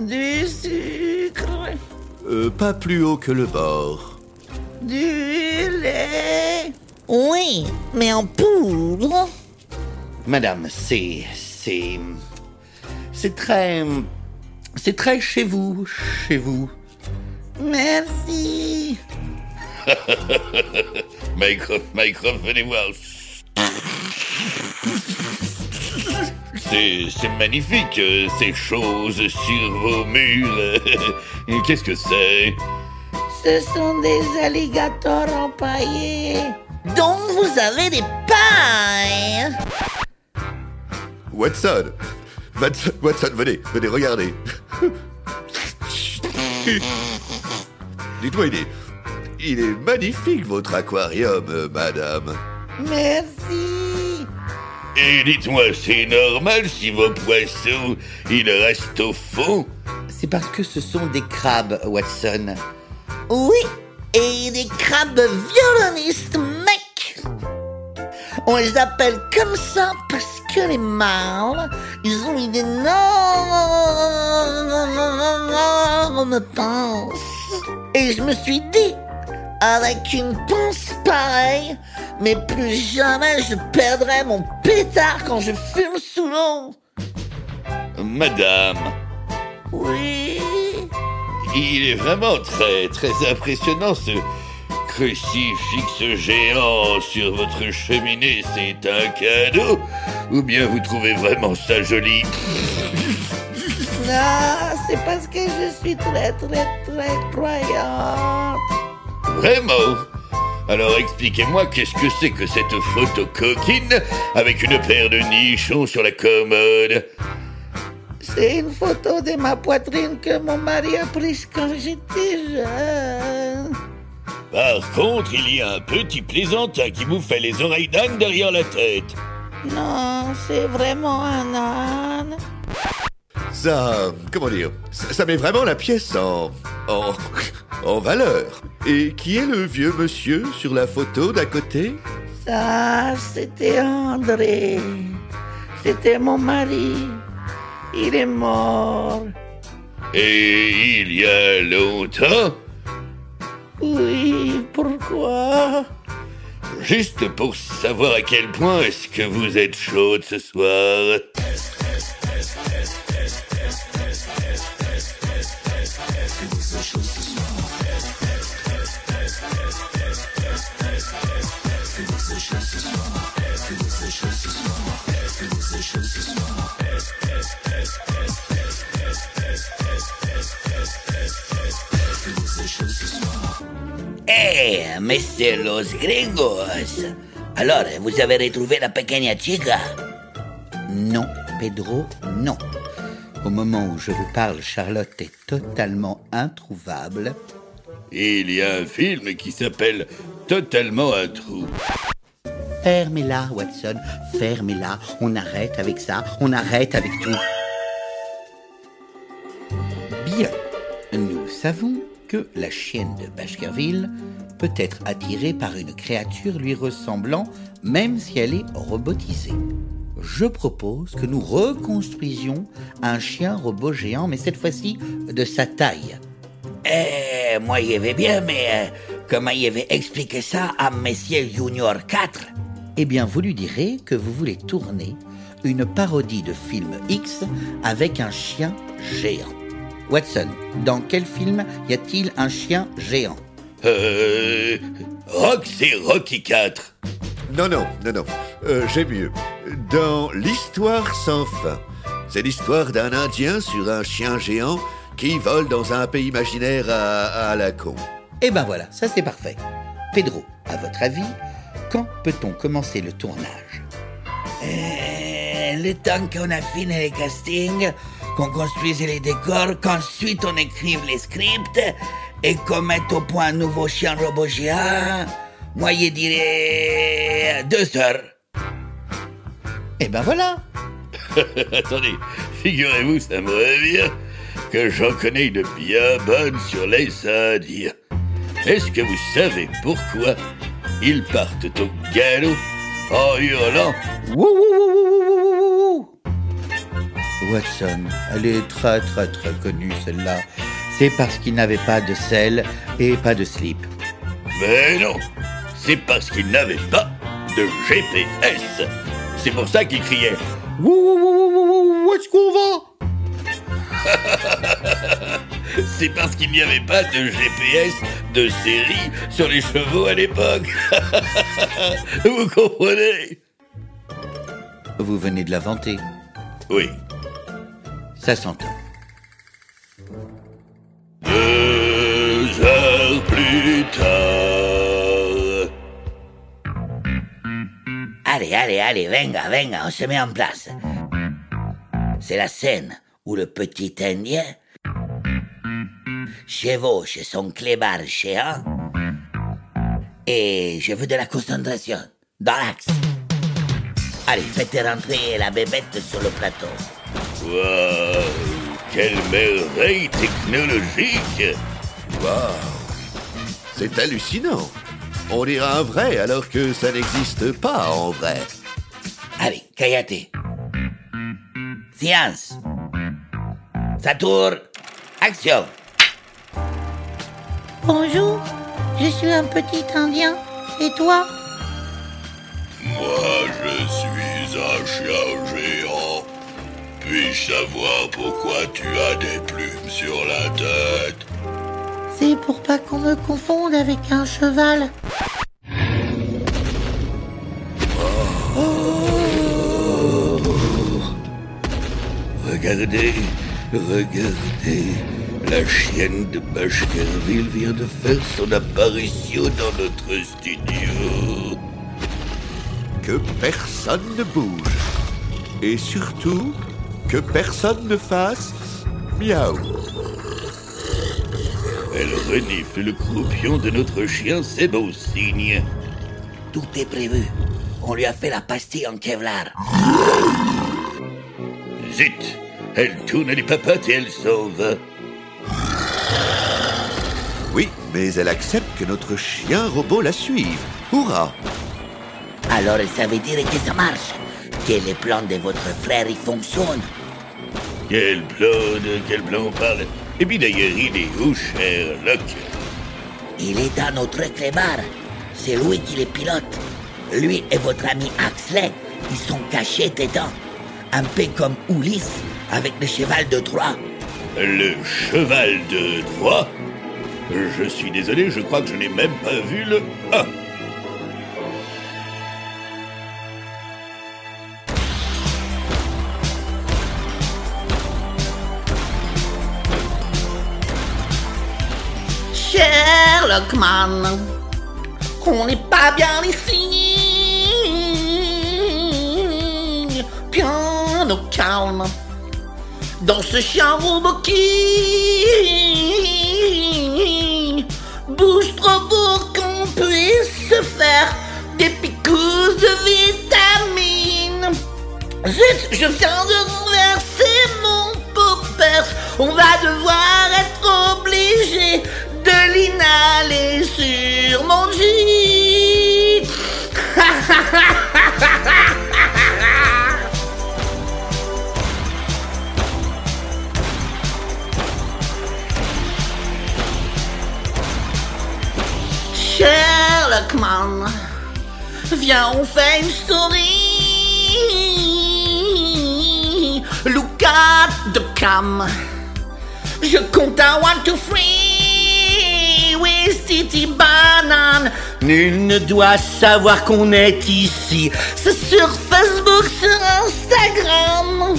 Du sucre, Euh, pas plus haut que le bord. du lait. Oui, mais en poudre. Madame, c'est. c'est. c'est très. c'est très chez vous, chez vous. Merci. Mycroft, Mycroft, venez voir. C'est, c'est magnifique, ces choses sur vos murs. Qu'est-ce que c'est? Ce sont des alligators empaillés. Donc vous avez des pailles. Watson Watson, Watson, venez, venez, regardez. Dites-moi, il est... Il est magnifique, votre aquarium, euh, madame. Merci. Et dites-moi, c'est normal si vos poissons, ils restent au fond? C'est parce que ce sont des crabes, Watson. Oui, et des crabes violonistes, mec. On les appelle comme ça parce que les mâles, ils ont une énorme pince. Et je me suis dit, avec une pince pareille, mais plus jamais je perdrai mon pétard quand je fume sous l'eau. Madame, Oui. il est vraiment très, très impressionnant ce crucifix géant sur votre cheminée. C'est un cadeau Ou bien vous trouvez vraiment ça joli? Non, c'est parce que je suis très très très croyante. Vraiment Alors expliquez-moi qu'est-ce que c'est que cette photo coquine avec une paire de nichons sur la commode? C'est une photo de ma poitrine que mon mari a prise quand j'étais jeune. Par contre, il y a un petit plaisantin qui vous fait les oreilles d'âne derrière la tête. Non, c'est vraiment un âne. Ça, comment dire, ça, ça met vraiment la pièce en, en, en valeur. Et qui est le vieux monsieur sur la photo d'à côté? Ça, c'était André. C'était mon mari. Il est mort. Et il y a longtemps? Oui, pourquoi? Juste pour savoir à quel point est-ce que vous êtes chaude ce soir. Eh, Mr. Los Gringos. Alors, vous avez retrouvé la pequeña chica? Non, Pedro, non. Au moment où je vous parle, Charlotte est totalement introuvable. Il y a un film qui s'appelle Totalement un trou. Fermez-la, Watson, fermez-la. On arrête avec ça, on arrête avec tout. Bien, nous savons que la chienne de Baskerville peut être attirée par une créature lui ressemblant, même si elle est robotisée. Je propose que nous reconstruisions un chien robot géant, mais cette fois-ci de sa taille. Eh, moi, y bien, mais euh, comment y vais expliquer ça à Monsieur Junior 4 Eh bien, vous lui direz que vous voulez tourner une parodie de film X avec un chien géant. Watson, dans quel film y a-t-il un chien géant? Euh. Rock, c'est Rocky 4. Non, non, non, non. Euh, J'ai mieux. dans L'histoire sans fin. C'est l'histoire d'un Indien sur un chien géant qui vole dans un pays imaginaire à, à la con. Eh ben voilà, ça c'est parfait. Pedro, à votre avis, quand peut-on commencer le tournage? Euh, le temps qu'on a fini les castings, qu'on construise les décors, qu'ensuite on écrive les scripts et qu'on mette au point un nouveau chien robot géant, moi je dirais deux heures. Eh ben voilà Attendez, figurez-vous, ça me revient que j'en connais une bien bonne sur les Indiens. Est-ce que vous savez pourquoi ils partent au galop en hurlant? Wouh, wouh, wouh, Watson, elle est très très très connue celle-là. C'est parce qu'il n'avait pas de sel et pas de slip. Mais non, c'est parce qu'ils n'avaient pas de GPS. C'est pour ça wouh, wouh, wouh, wouh, où est-ce qu'on va? C'est parce qu'il n'y avait pas de GPS de série sur les chevaux à l'époque. Vous comprenez? Vous venez de l'inventer. Oui. Ça s'entend. Deux heures plus tard. Allez, allez, allez, venga, venga, on se met en place. C'est la scène où le petit Indien chevauche son clébard géant et je veux de la concentration dans l'axe. Allez, faites rentrer la bébête sur le plateau. Waouh Quelle merveille technologique Waouh C'est hallucinant On dirait un vrai alors que ça n'existe pas en vrai. Allez, cállate. Silence. Ça tourne. Action. Bonjour, je suis un petit Indien. Et toi? Moi, je suis un chien géant. Puis-je savoir pourquoi tu as des plumes sur la tête? C'est pour pas qu'on me confonde avec un cheval. Regardez, regardez. La chienne de Baskerville vient de faire son apparition dans notre studio. Que personne ne bouge. Et surtout, que personne ne fasse miaou. Elle renifle le croupion de notre chien, c'est beau signe. Tout est prévu. On lui a fait la pastille en Kevlar. Zut Elle tourne les papates et elle va. Oui, mais elle accepte que notre chien robot la suive. Hurrah Alors ça veut dire que ça marche. Que les plans de votre frère y fonctionnent. Quel plan, de quel plan on parle Et puis d'ailleurs, il est où, Sherlock Il est dans notre clébard. C'est lui qui les pilote. Lui et votre ami Axley, ils sont cachés dedans. Un peu comme Ulysse avec le cheval de Troie. Le cheval de Troie Je suis désolé, je crois que je n'ai même pas vu le 1. Sherlock Man, on n'est pas bien ici. Bien au calme, dans ce chien robot qui bouge trop pour qu'on puisse se faire des picousses de vitamines. Zut, je viens de renverser mon poppers. On va devoir être obligé de l'inhaler sur mon jeep. Sherlock Man, viens on fait une story. Look at the cam. Je compte à one, two, three oui, Titi Banane. Nul ne doit savoir qu'on est ici. C'est sur Facebook, sur Instagram.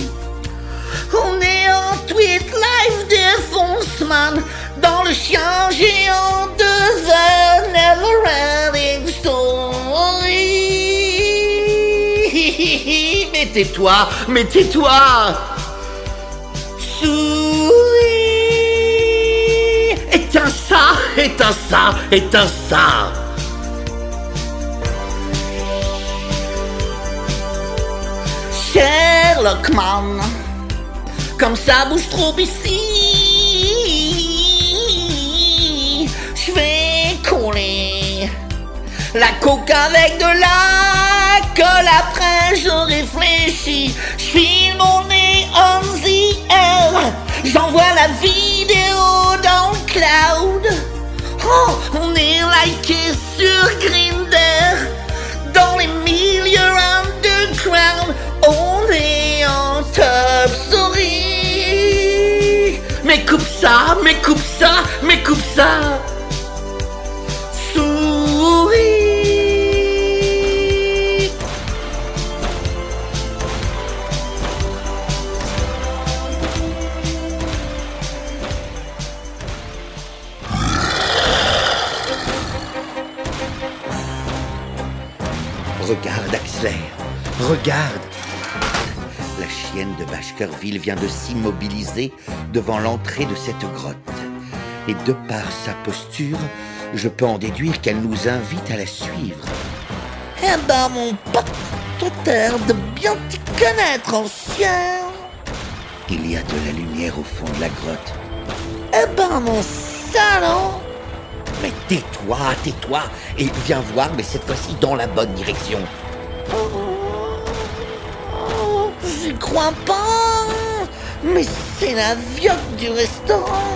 On est en tweet live défoncement. Dans le chien géant de The Neverending Story. Mais tais-toi, mais tais-toi. Ça, éteins ça, éteins ça. Sherlock Man, comme ça bouge trop ici. Je vais coller la coque avec de la colle. Après, je réfléchis. Je file mon nez on the. J'envoie la vidéo Oh, on est liké sur Grinder. Dans les milieux underground, on est en top story. Mais coupe ça, mais coupe ça, mais coupe ça. Regarde, Axler, regarde. La chienne de Baskerville vient de s'immobiliser devant l'entrée de cette grotte. Et de par sa posture, je peux en déduire qu'elle nous invite à la suivre. Eh ben, mon pote, t'as de bien t'y connaître, ancien. Il y a de la lumière au fond de la grotte. Eh ben, mon salon. Mais tais-toi, tais-toi, et viens voir, mais cette fois-ci dans la bonne direction. Oh, J'y crois pas. Mais c'est la vioque du restaurant.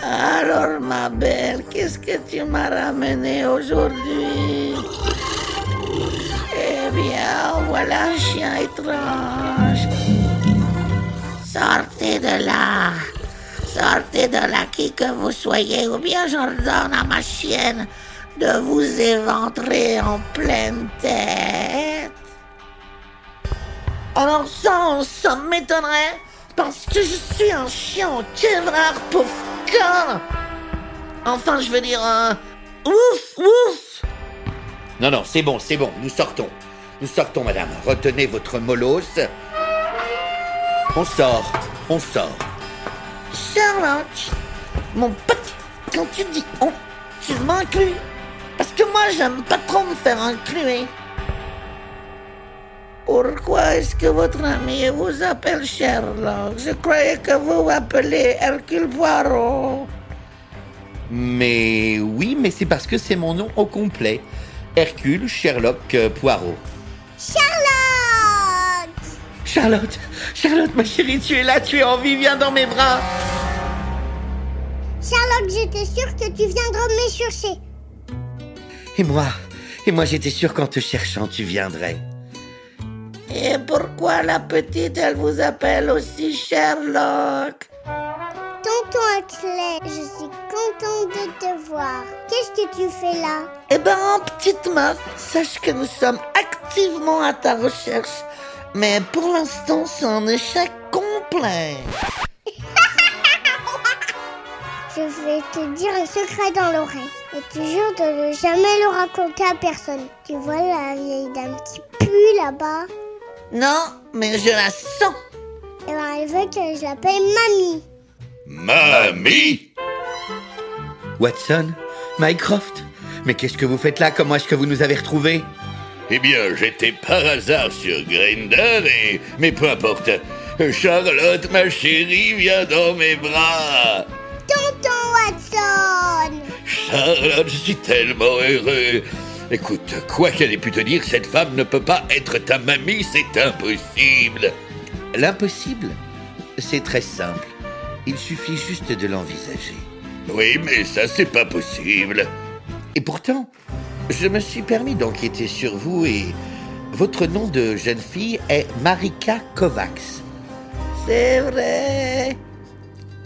Alors, ma belle, qu'est-ce que tu m'as ramené aujourd'hui? Eh bien, voilà un chien étrange. Sortez de là. Sortez de là, qui que vous soyez, ou bien j'ordonne à ma chienne de vous éventrer en pleine tête. Alors ça, ça m'étonnerait, parce que je suis un chien en quevrard, pauvre con. Enfin, je veux dire, euh, ouf, ouf. Non, non, c'est bon, c'est bon, nous sortons. Nous sortons, madame. Retenez votre molosse. On sort, on sort. Charlotte, mon pote, quand tu dis on, tu m'inclus. Parce que moi, j'aime pas trop me faire inclure. Pourquoi est-ce que votre ami vous appelle Sherlock? Je croyais que vous appelez Hercule Poirot. Mais oui, mais c'est parce que c'est mon nom au complet. Hercule Sherlock euh, Poirot. Charlotte, Charlotte, ma chérie, tu es là, tu es en vie, viens dans mes bras. Charlotte, j'étais sûre que tu viendras me chercher. Et moi, et moi j'étais sûr qu'en te cherchant, tu viendrais. Et pourquoi la petite, elle vous appelle aussi Sherlock? Tonton Axel, je suis contente de te voir. Qu'est-ce que tu fais là? Eh ben, petite meuf, sache que nous sommes activement à ta recherche. Mais pour l'instant, c'est un échec complet. Je vais te dire un secret dans l'oreille. Et tu jures de ne jamais le raconter à personne. Tu vois la vieille dame qui pue là-bas? Non, mais je la sens. Eh ben, elle veut que je l'appelle Mamie. Mamie? Watson Mycroft Mais qu'est-ce que vous faites là? Comment est-ce que vous nous avez retrouvés? Eh bien, j'étais par hasard sur Grindr et... Mais peu importe. Charlotte, ma chérie, viens dans mes bras. Tonton Watson Charlotte, je suis tellement heureux. Écoute, quoi qu'elle ait pu te dire, cette femme ne peut pas être ta mamie, c'est impossible. L'impossible C'est très simple. Il suffit juste de l'envisager. Oui, mais ça, c'est pas possible. Et pourtant, je me suis permis d'enquêter sur vous et votre nom de jeune fille est Marika Kovacs. C'est vrai.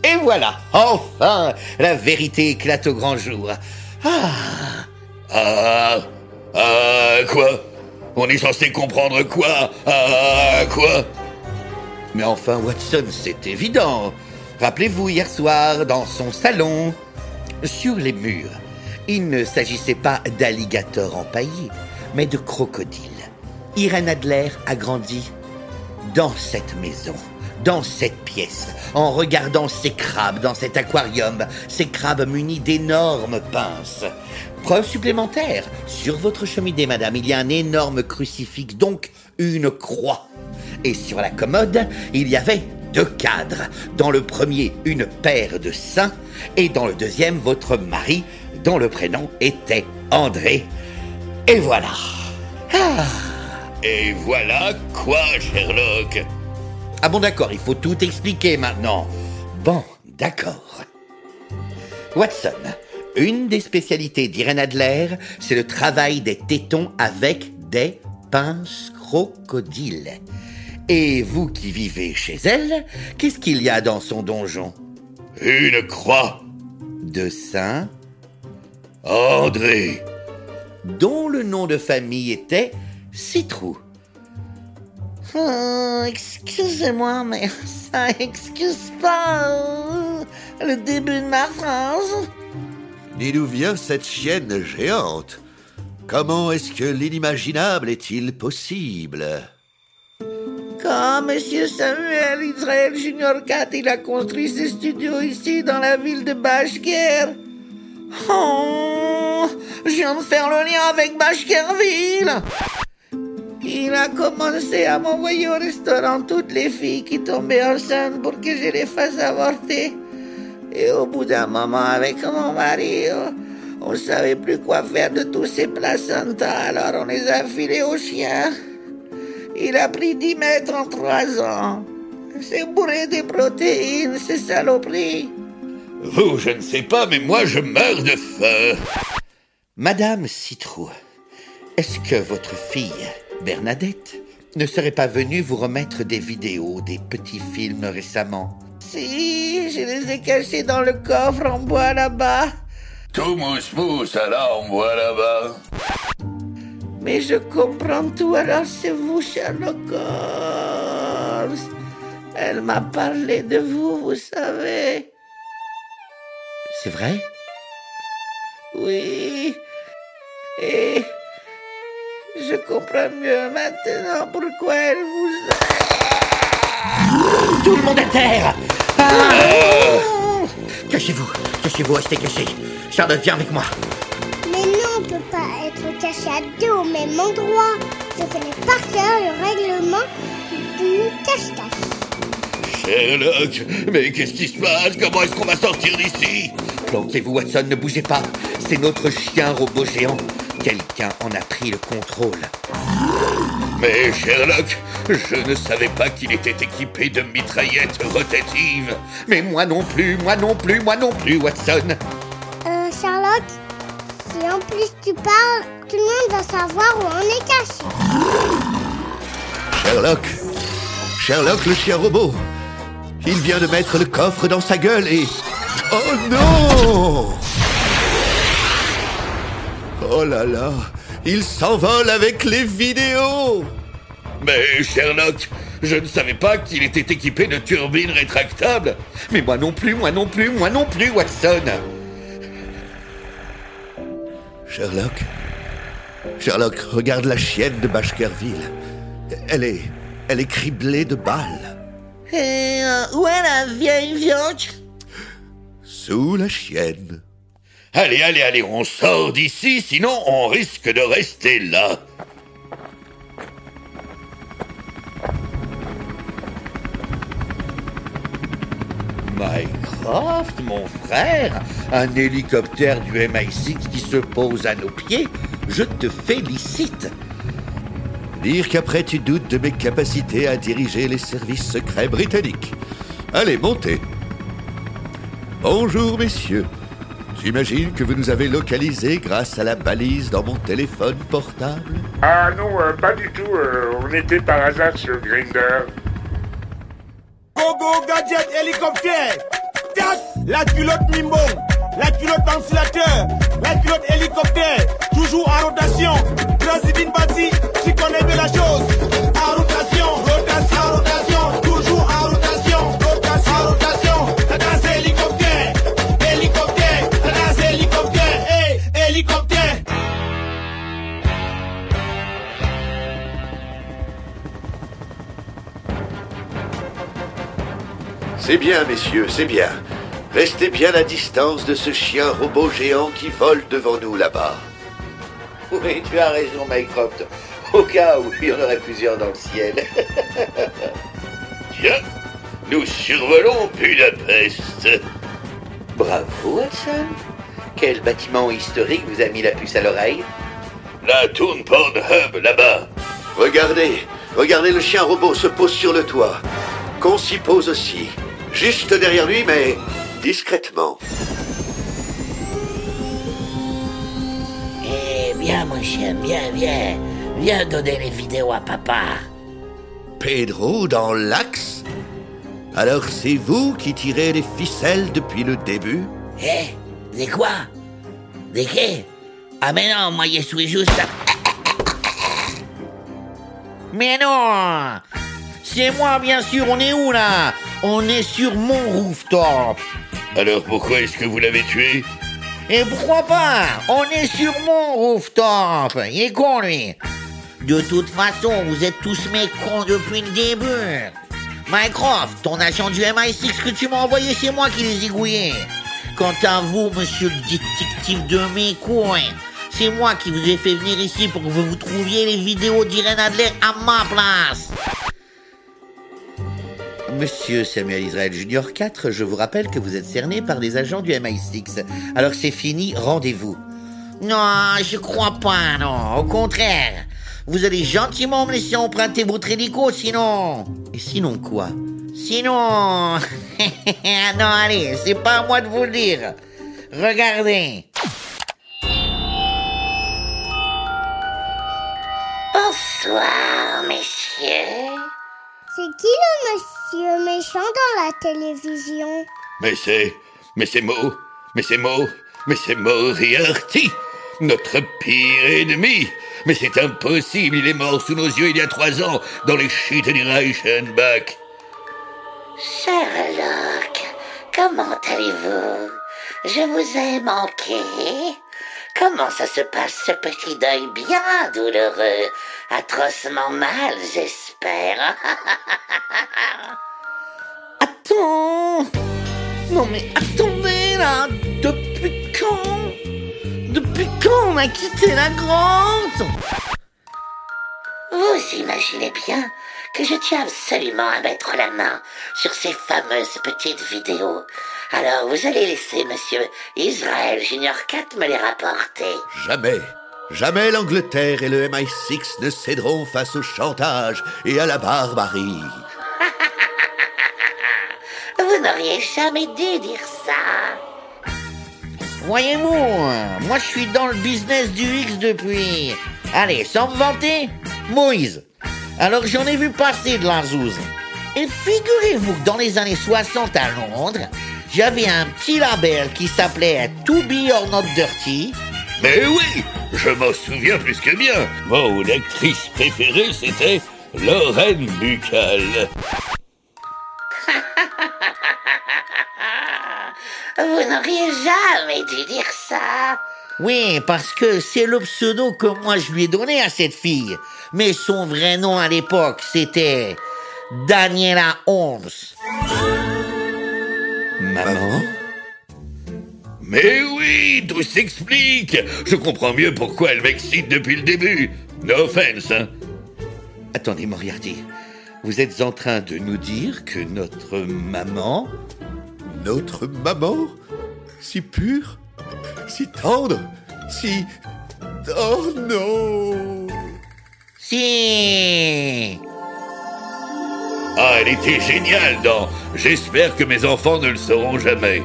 Et voilà, enfin, la vérité éclate au grand jour. Ah Ah Ah Quoi? On est censé comprendre quoi? Ah Quoi? Mais enfin, Watson, c'est évident. Rappelez-vous hier soir, dans son salon, sur les murs, il ne s'agissait pas d'alligators empaillés, mais de crocodiles. Irène Adler a grandi dans cette maison, dans cette pièce, en regardant ces crabes dans cet aquarium, ces crabes munis d'énormes pinces. Preuve supplémentaire, sur votre cheminée, madame, il y a un énorme crucifix, donc une croix. Et sur la commode, il y avait deux cadres. Dans le premier, une paire de saints, et dans le deuxième, votre mari, dont le prénom était André. Et voilà. Ah. Et voilà quoi, Sherlock? Ah bon d'accord, il faut tout expliquer maintenant. Bon, d'accord. Watson, une des spécialités d'Irène Adler, c'est le travail des tétons avec des pinces crocodiles. Et vous qui vivez chez elle, qu'est-ce qu'il y a dans son donjon? Une croix. De Saint André. Dont le nom de famille était Citrou. Oh, excusez-moi, mais ça excuse pas euh, le début de ma phrase. D'où nous vient cette chienne géante? Comment est-ce que l'inimaginable est-il possible? Quand Monsieur Samuel Israël Junior 4, il a construit ses studios ici dans la ville de Bashker. Oh, je viens faire le lien avec Bashkerville. Il a commencé à m'envoyer au restaurant toutes les filles qui tombaient enceintes pour que je les fasse avorter. Et au bout d'un moment, avec mon mari, on ne savait plus quoi faire de tous ces placentas, alors on les a filés aux chiens. Il a pris 10 mètres en 3 ans. C'est bourré de protéines, ces saloperies. Vous, je ne sais pas, mais moi, je meurs de faim. Madame Citrou, est-ce que votre fille, Bernadette, ne serait pas venue vous remettre des vidéos, des petits films récemment? Si, je les ai cachés dans le coffre en bois là-bas. Tout mousse mousse, alors on voit là-bas. Mais je comprends tout, alors c'est vous, Sherlock Holmes. Elle m'a parlé de vous, vous savez. C'est vrai? Oui. Et je comprends mieux maintenant pourquoi elle vous a... Tout le monde à terre Ah Cachez-vous, cachez-vous, restez cachés. Charlotte, viens avec moi. Mais non, on peut pas être caché à deux au même endroit. Je connais par cœur le règlement du cache-cache. Sherlock, mais qu'est-ce qui se passe? Comment est-ce qu'on va sortir d'ici? Planquez-vous, Watson, ne bougez pas. C'est notre chien robot géant. Quelqu'un en a pris le contrôle. Mais Sherlock, je ne savais pas qu'il était équipé de mitraillettes rotatives. Mais moi non plus, moi non plus, moi non plus, Watson. Euh, Charlotte, si en plus tu parles, tout le monde va savoir où on est caché. Sherlock Sherlock, le chien robot Il vient de mettre le coffre dans sa gueule et... Oh non Oh là là Il s'envole avec les vidéos Mais Sherlock, je ne savais pas qu'il était équipé de turbines rétractables. Mais moi non plus, moi non plus, moi non plus, Watson. Sherlock? Sherlock, regarde la chienne de Baskerville. Elle est... Elle est criblée de balles. Et euh, où est la vieille vioche Sous la chienne. Allez, allez, allez, on sort d'ici, sinon on risque de rester là. Mycroft, mon frère, un hélicoptère du MI6 qui se pose à nos pieds, je te félicite. Dire qu'après tu doutes de mes capacités à diriger les services secrets britanniques. Allez, montez. Bonjour, messieurs. J'imagine que vous nous avez localisés grâce à la balise dans mon téléphone portable. Ah non, euh, pas du tout. euh, on était par hasard sur Grinder. Gogo Gadget Hélicoptère Tac La culotte Mimbo la culotte ventilateur, la culotte hélicoptère, toujours en rotation. Transidine Bati, tu connais bien la chose. En rotation, rotation, en rotation, toujours en rotation, rotation, en rotation. La danse hélicoptère, hélicoptère, la danse hélicoptère, hey, hélicoptère. C'est bien, messieurs, c'est bien. Restez bien à distance de ce chien robot géant qui vole devant nous là-bas. Oui, tu as raison, Mycroft. Au cas où il y en aurait plusieurs dans le ciel. Tiens, nous survolons Budapest. Bravo, Watson. Quel bâtiment historique vous a mis la puce à l'oreille? La tourne Pornhub là-bas. Regardez, regardez le chien robot se pose sur le toit. Qu'on s'y pose aussi. Juste derrière lui, mais discrètement. Eh bien, mon chien, viens, viens. Viens donner les vidéos à papa. Pedro dans l'axe? Alors c'est vous qui tirez les ficelles depuis le début? Eh Des quoi? Des quais? Ah mais non, moi je suis juste... Mais non! C'est moi, bien sûr, on est où là? On est sur mon rooftop Alors pourquoi est-ce que vous l'avez tué? Et pourquoi pas? On est sur mon rooftop. Il est con, lui. De toute façon, vous êtes tous mes cons depuis le début. Mycroft, ton agent du MI6 que tu m'as envoyé, c'est moi qui les ai gouillés Quant à vous, monsieur le détective de mes coins, c'est moi qui vous ai fait venir ici pour que vous trouviez les vidéos d'Irène Adler à ma place. Monsieur Samuel Israel Junior 4, je vous rappelle que vous êtes cerné par des agents du MI6. Alors c'est fini, rendez-vous. Non, je crois pas, non. Au contraire. Vous allez gentiment me laisser emprunter votre hélico, sinon... Et sinon quoi? Sinon... non, allez, c'est pas à moi de vous le dire. Regardez. Bonsoir, messieurs. C'est qui le monsieur? Méchant dans la télévision Mais c'est. Mais c'est Mo. Mais c'est Mo. Mais c'est Moriarty. Notre pire ennemi. Mais c'est impossible, il est mort sous nos yeux il y a trois ans, dans les chutes du Reichenbach. Sherlock, comment allez-vous? Je vous ai manqué. Comment ça se passe ce petit deuil bien douloureux? Atrocement mal, j'espère. Attends. Non mais attendez là Depuis quand? Depuis quand on a quitté la grotte? Vous imaginez bien que je tiens absolument à mettre la main sur ces fameuses petites vidéos. Alors vous allez laisser monsieur Israël Junior 4 me les rapporter. Jamais, jamais l'Angleterre et le MI6 ne céderont face au chantage et à la barbarie. Vous n'auriez jamais dû dire ça. Voyez-vous, moi je suis dans le business du X depuis... Allez, sans me vanter, Moïse. Alors j'en ai vu passer de la zouze. Et figurez-vous que dans les années 60 à Londres, j'avais un petit label qui s'appelait To Be or Not Dirty. Mais oui, je m'en souviens plus que bien. Mon actrice préférée, c'était Lorraine Buccal. Vous n'auriez jamais dû dire ça. Oui, parce que c'est le pseudo que moi je lui ai donné à cette fille. Mais son vrai nom à l'époque, c'était Daniela Holmes. Maman Mais oui, tout s'explique. Je comprends mieux pourquoi elle m'excite depuis le début. No offense, hein. Attendez, Moriarty. Vous êtes en train de nous dire que notre maman... Notre maman Si pure Si tendre Si... Oh non Si Ah, elle était géniale dans J'espère que mes enfants ne le sauront jamais.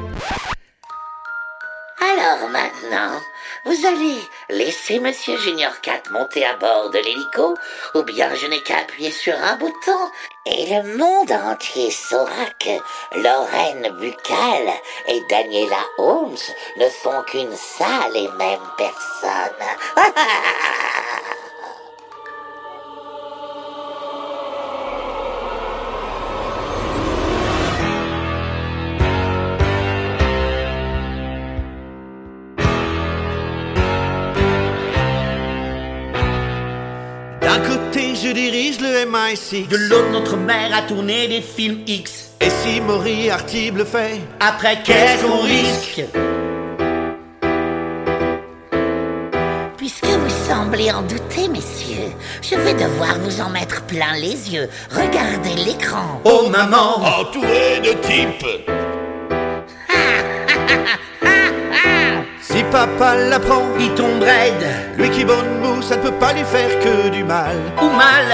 Alors maintenant, vous allez laisser Monsieur Junior 4 monter à bord de l'hélico, ou bien je n'ai qu'à appuyer sur un bouton, et le monde entier saura que Lorraine Buccal et Daniela Holmes ne sont qu'une seule et même personne. côté, je dirige le MI6. De l'autre, notre mère a tourné des films X. Et si Moriarty le fait? Après, qu'est-ce qu'on risque? Puisque vous semblez en douter, messieurs, je vais devoir vous en mettre plein les yeux. Regardez l'écran. Oh maman Entouré de types Si papa l'apprend, il tombe raide. Lui qui bonne mou, ça ne peut pas lui faire que du mal. Ou mal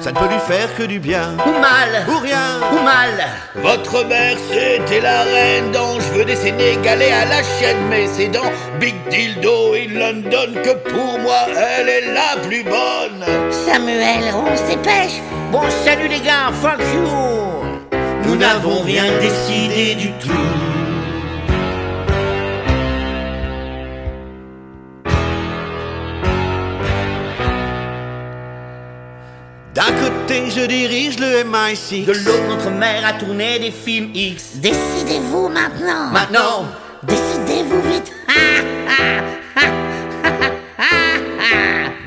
Ça ne peut lui faire que du bien. Ou mal Ou rien Ou mal Votre mère, c'était la reine dont je veux des Sénégalais à la chaîne, mais c'est dans Big Dildo in London que pour moi, elle est la plus bonne. Samuel, on se dépêche. Bon salut les gars, fuck you Nous n'avons rien décidé du tout. D'un côté, je dirige le MI6. De l'autre, notre mère a tourné des films X. Décidez-vous maintenant. Maintenant Décidez-vous vite.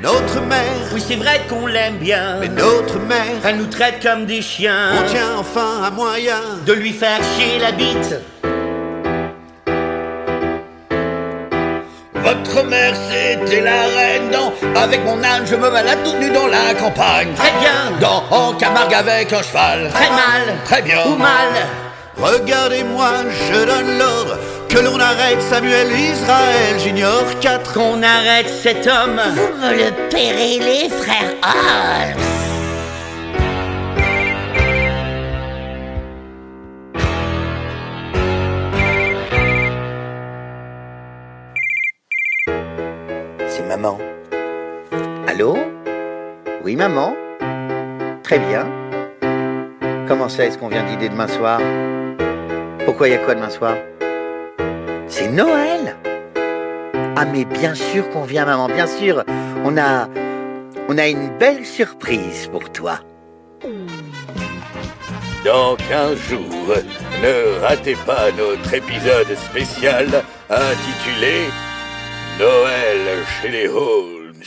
Notre mère, Oui, c'est vrai qu'on l'aime bien. mais notre mère, Elle nous traite comme des chiens. on tient enfin un moyen. De lui faire chier la bite. Votre mère, c'était la reine dans Avec mon âne, je me balade toute nue dans la campagne. Très bien. Dans en Camargue avec un cheval. Très mal. Très bien. Ou mal. Regardez-moi, je donne l'ordre que l'on arrête Samuel Israël Junior 4. Qu'on arrête cet homme. Vous me le paierez, les frères Holmes. Allô? Oui, maman? Très bien. Comment ça, est-ce qu'on vient dîner demain soir? Pourquoi il y a quoi demain soir? C'est Noël Ah, mais bien sûr qu'on vient, maman, bien sûr. On a. On a une belle surprise pour toi. Dans 15 jours, ne ratez pas notre épisode spécial intitulé Noël chez les Holmes.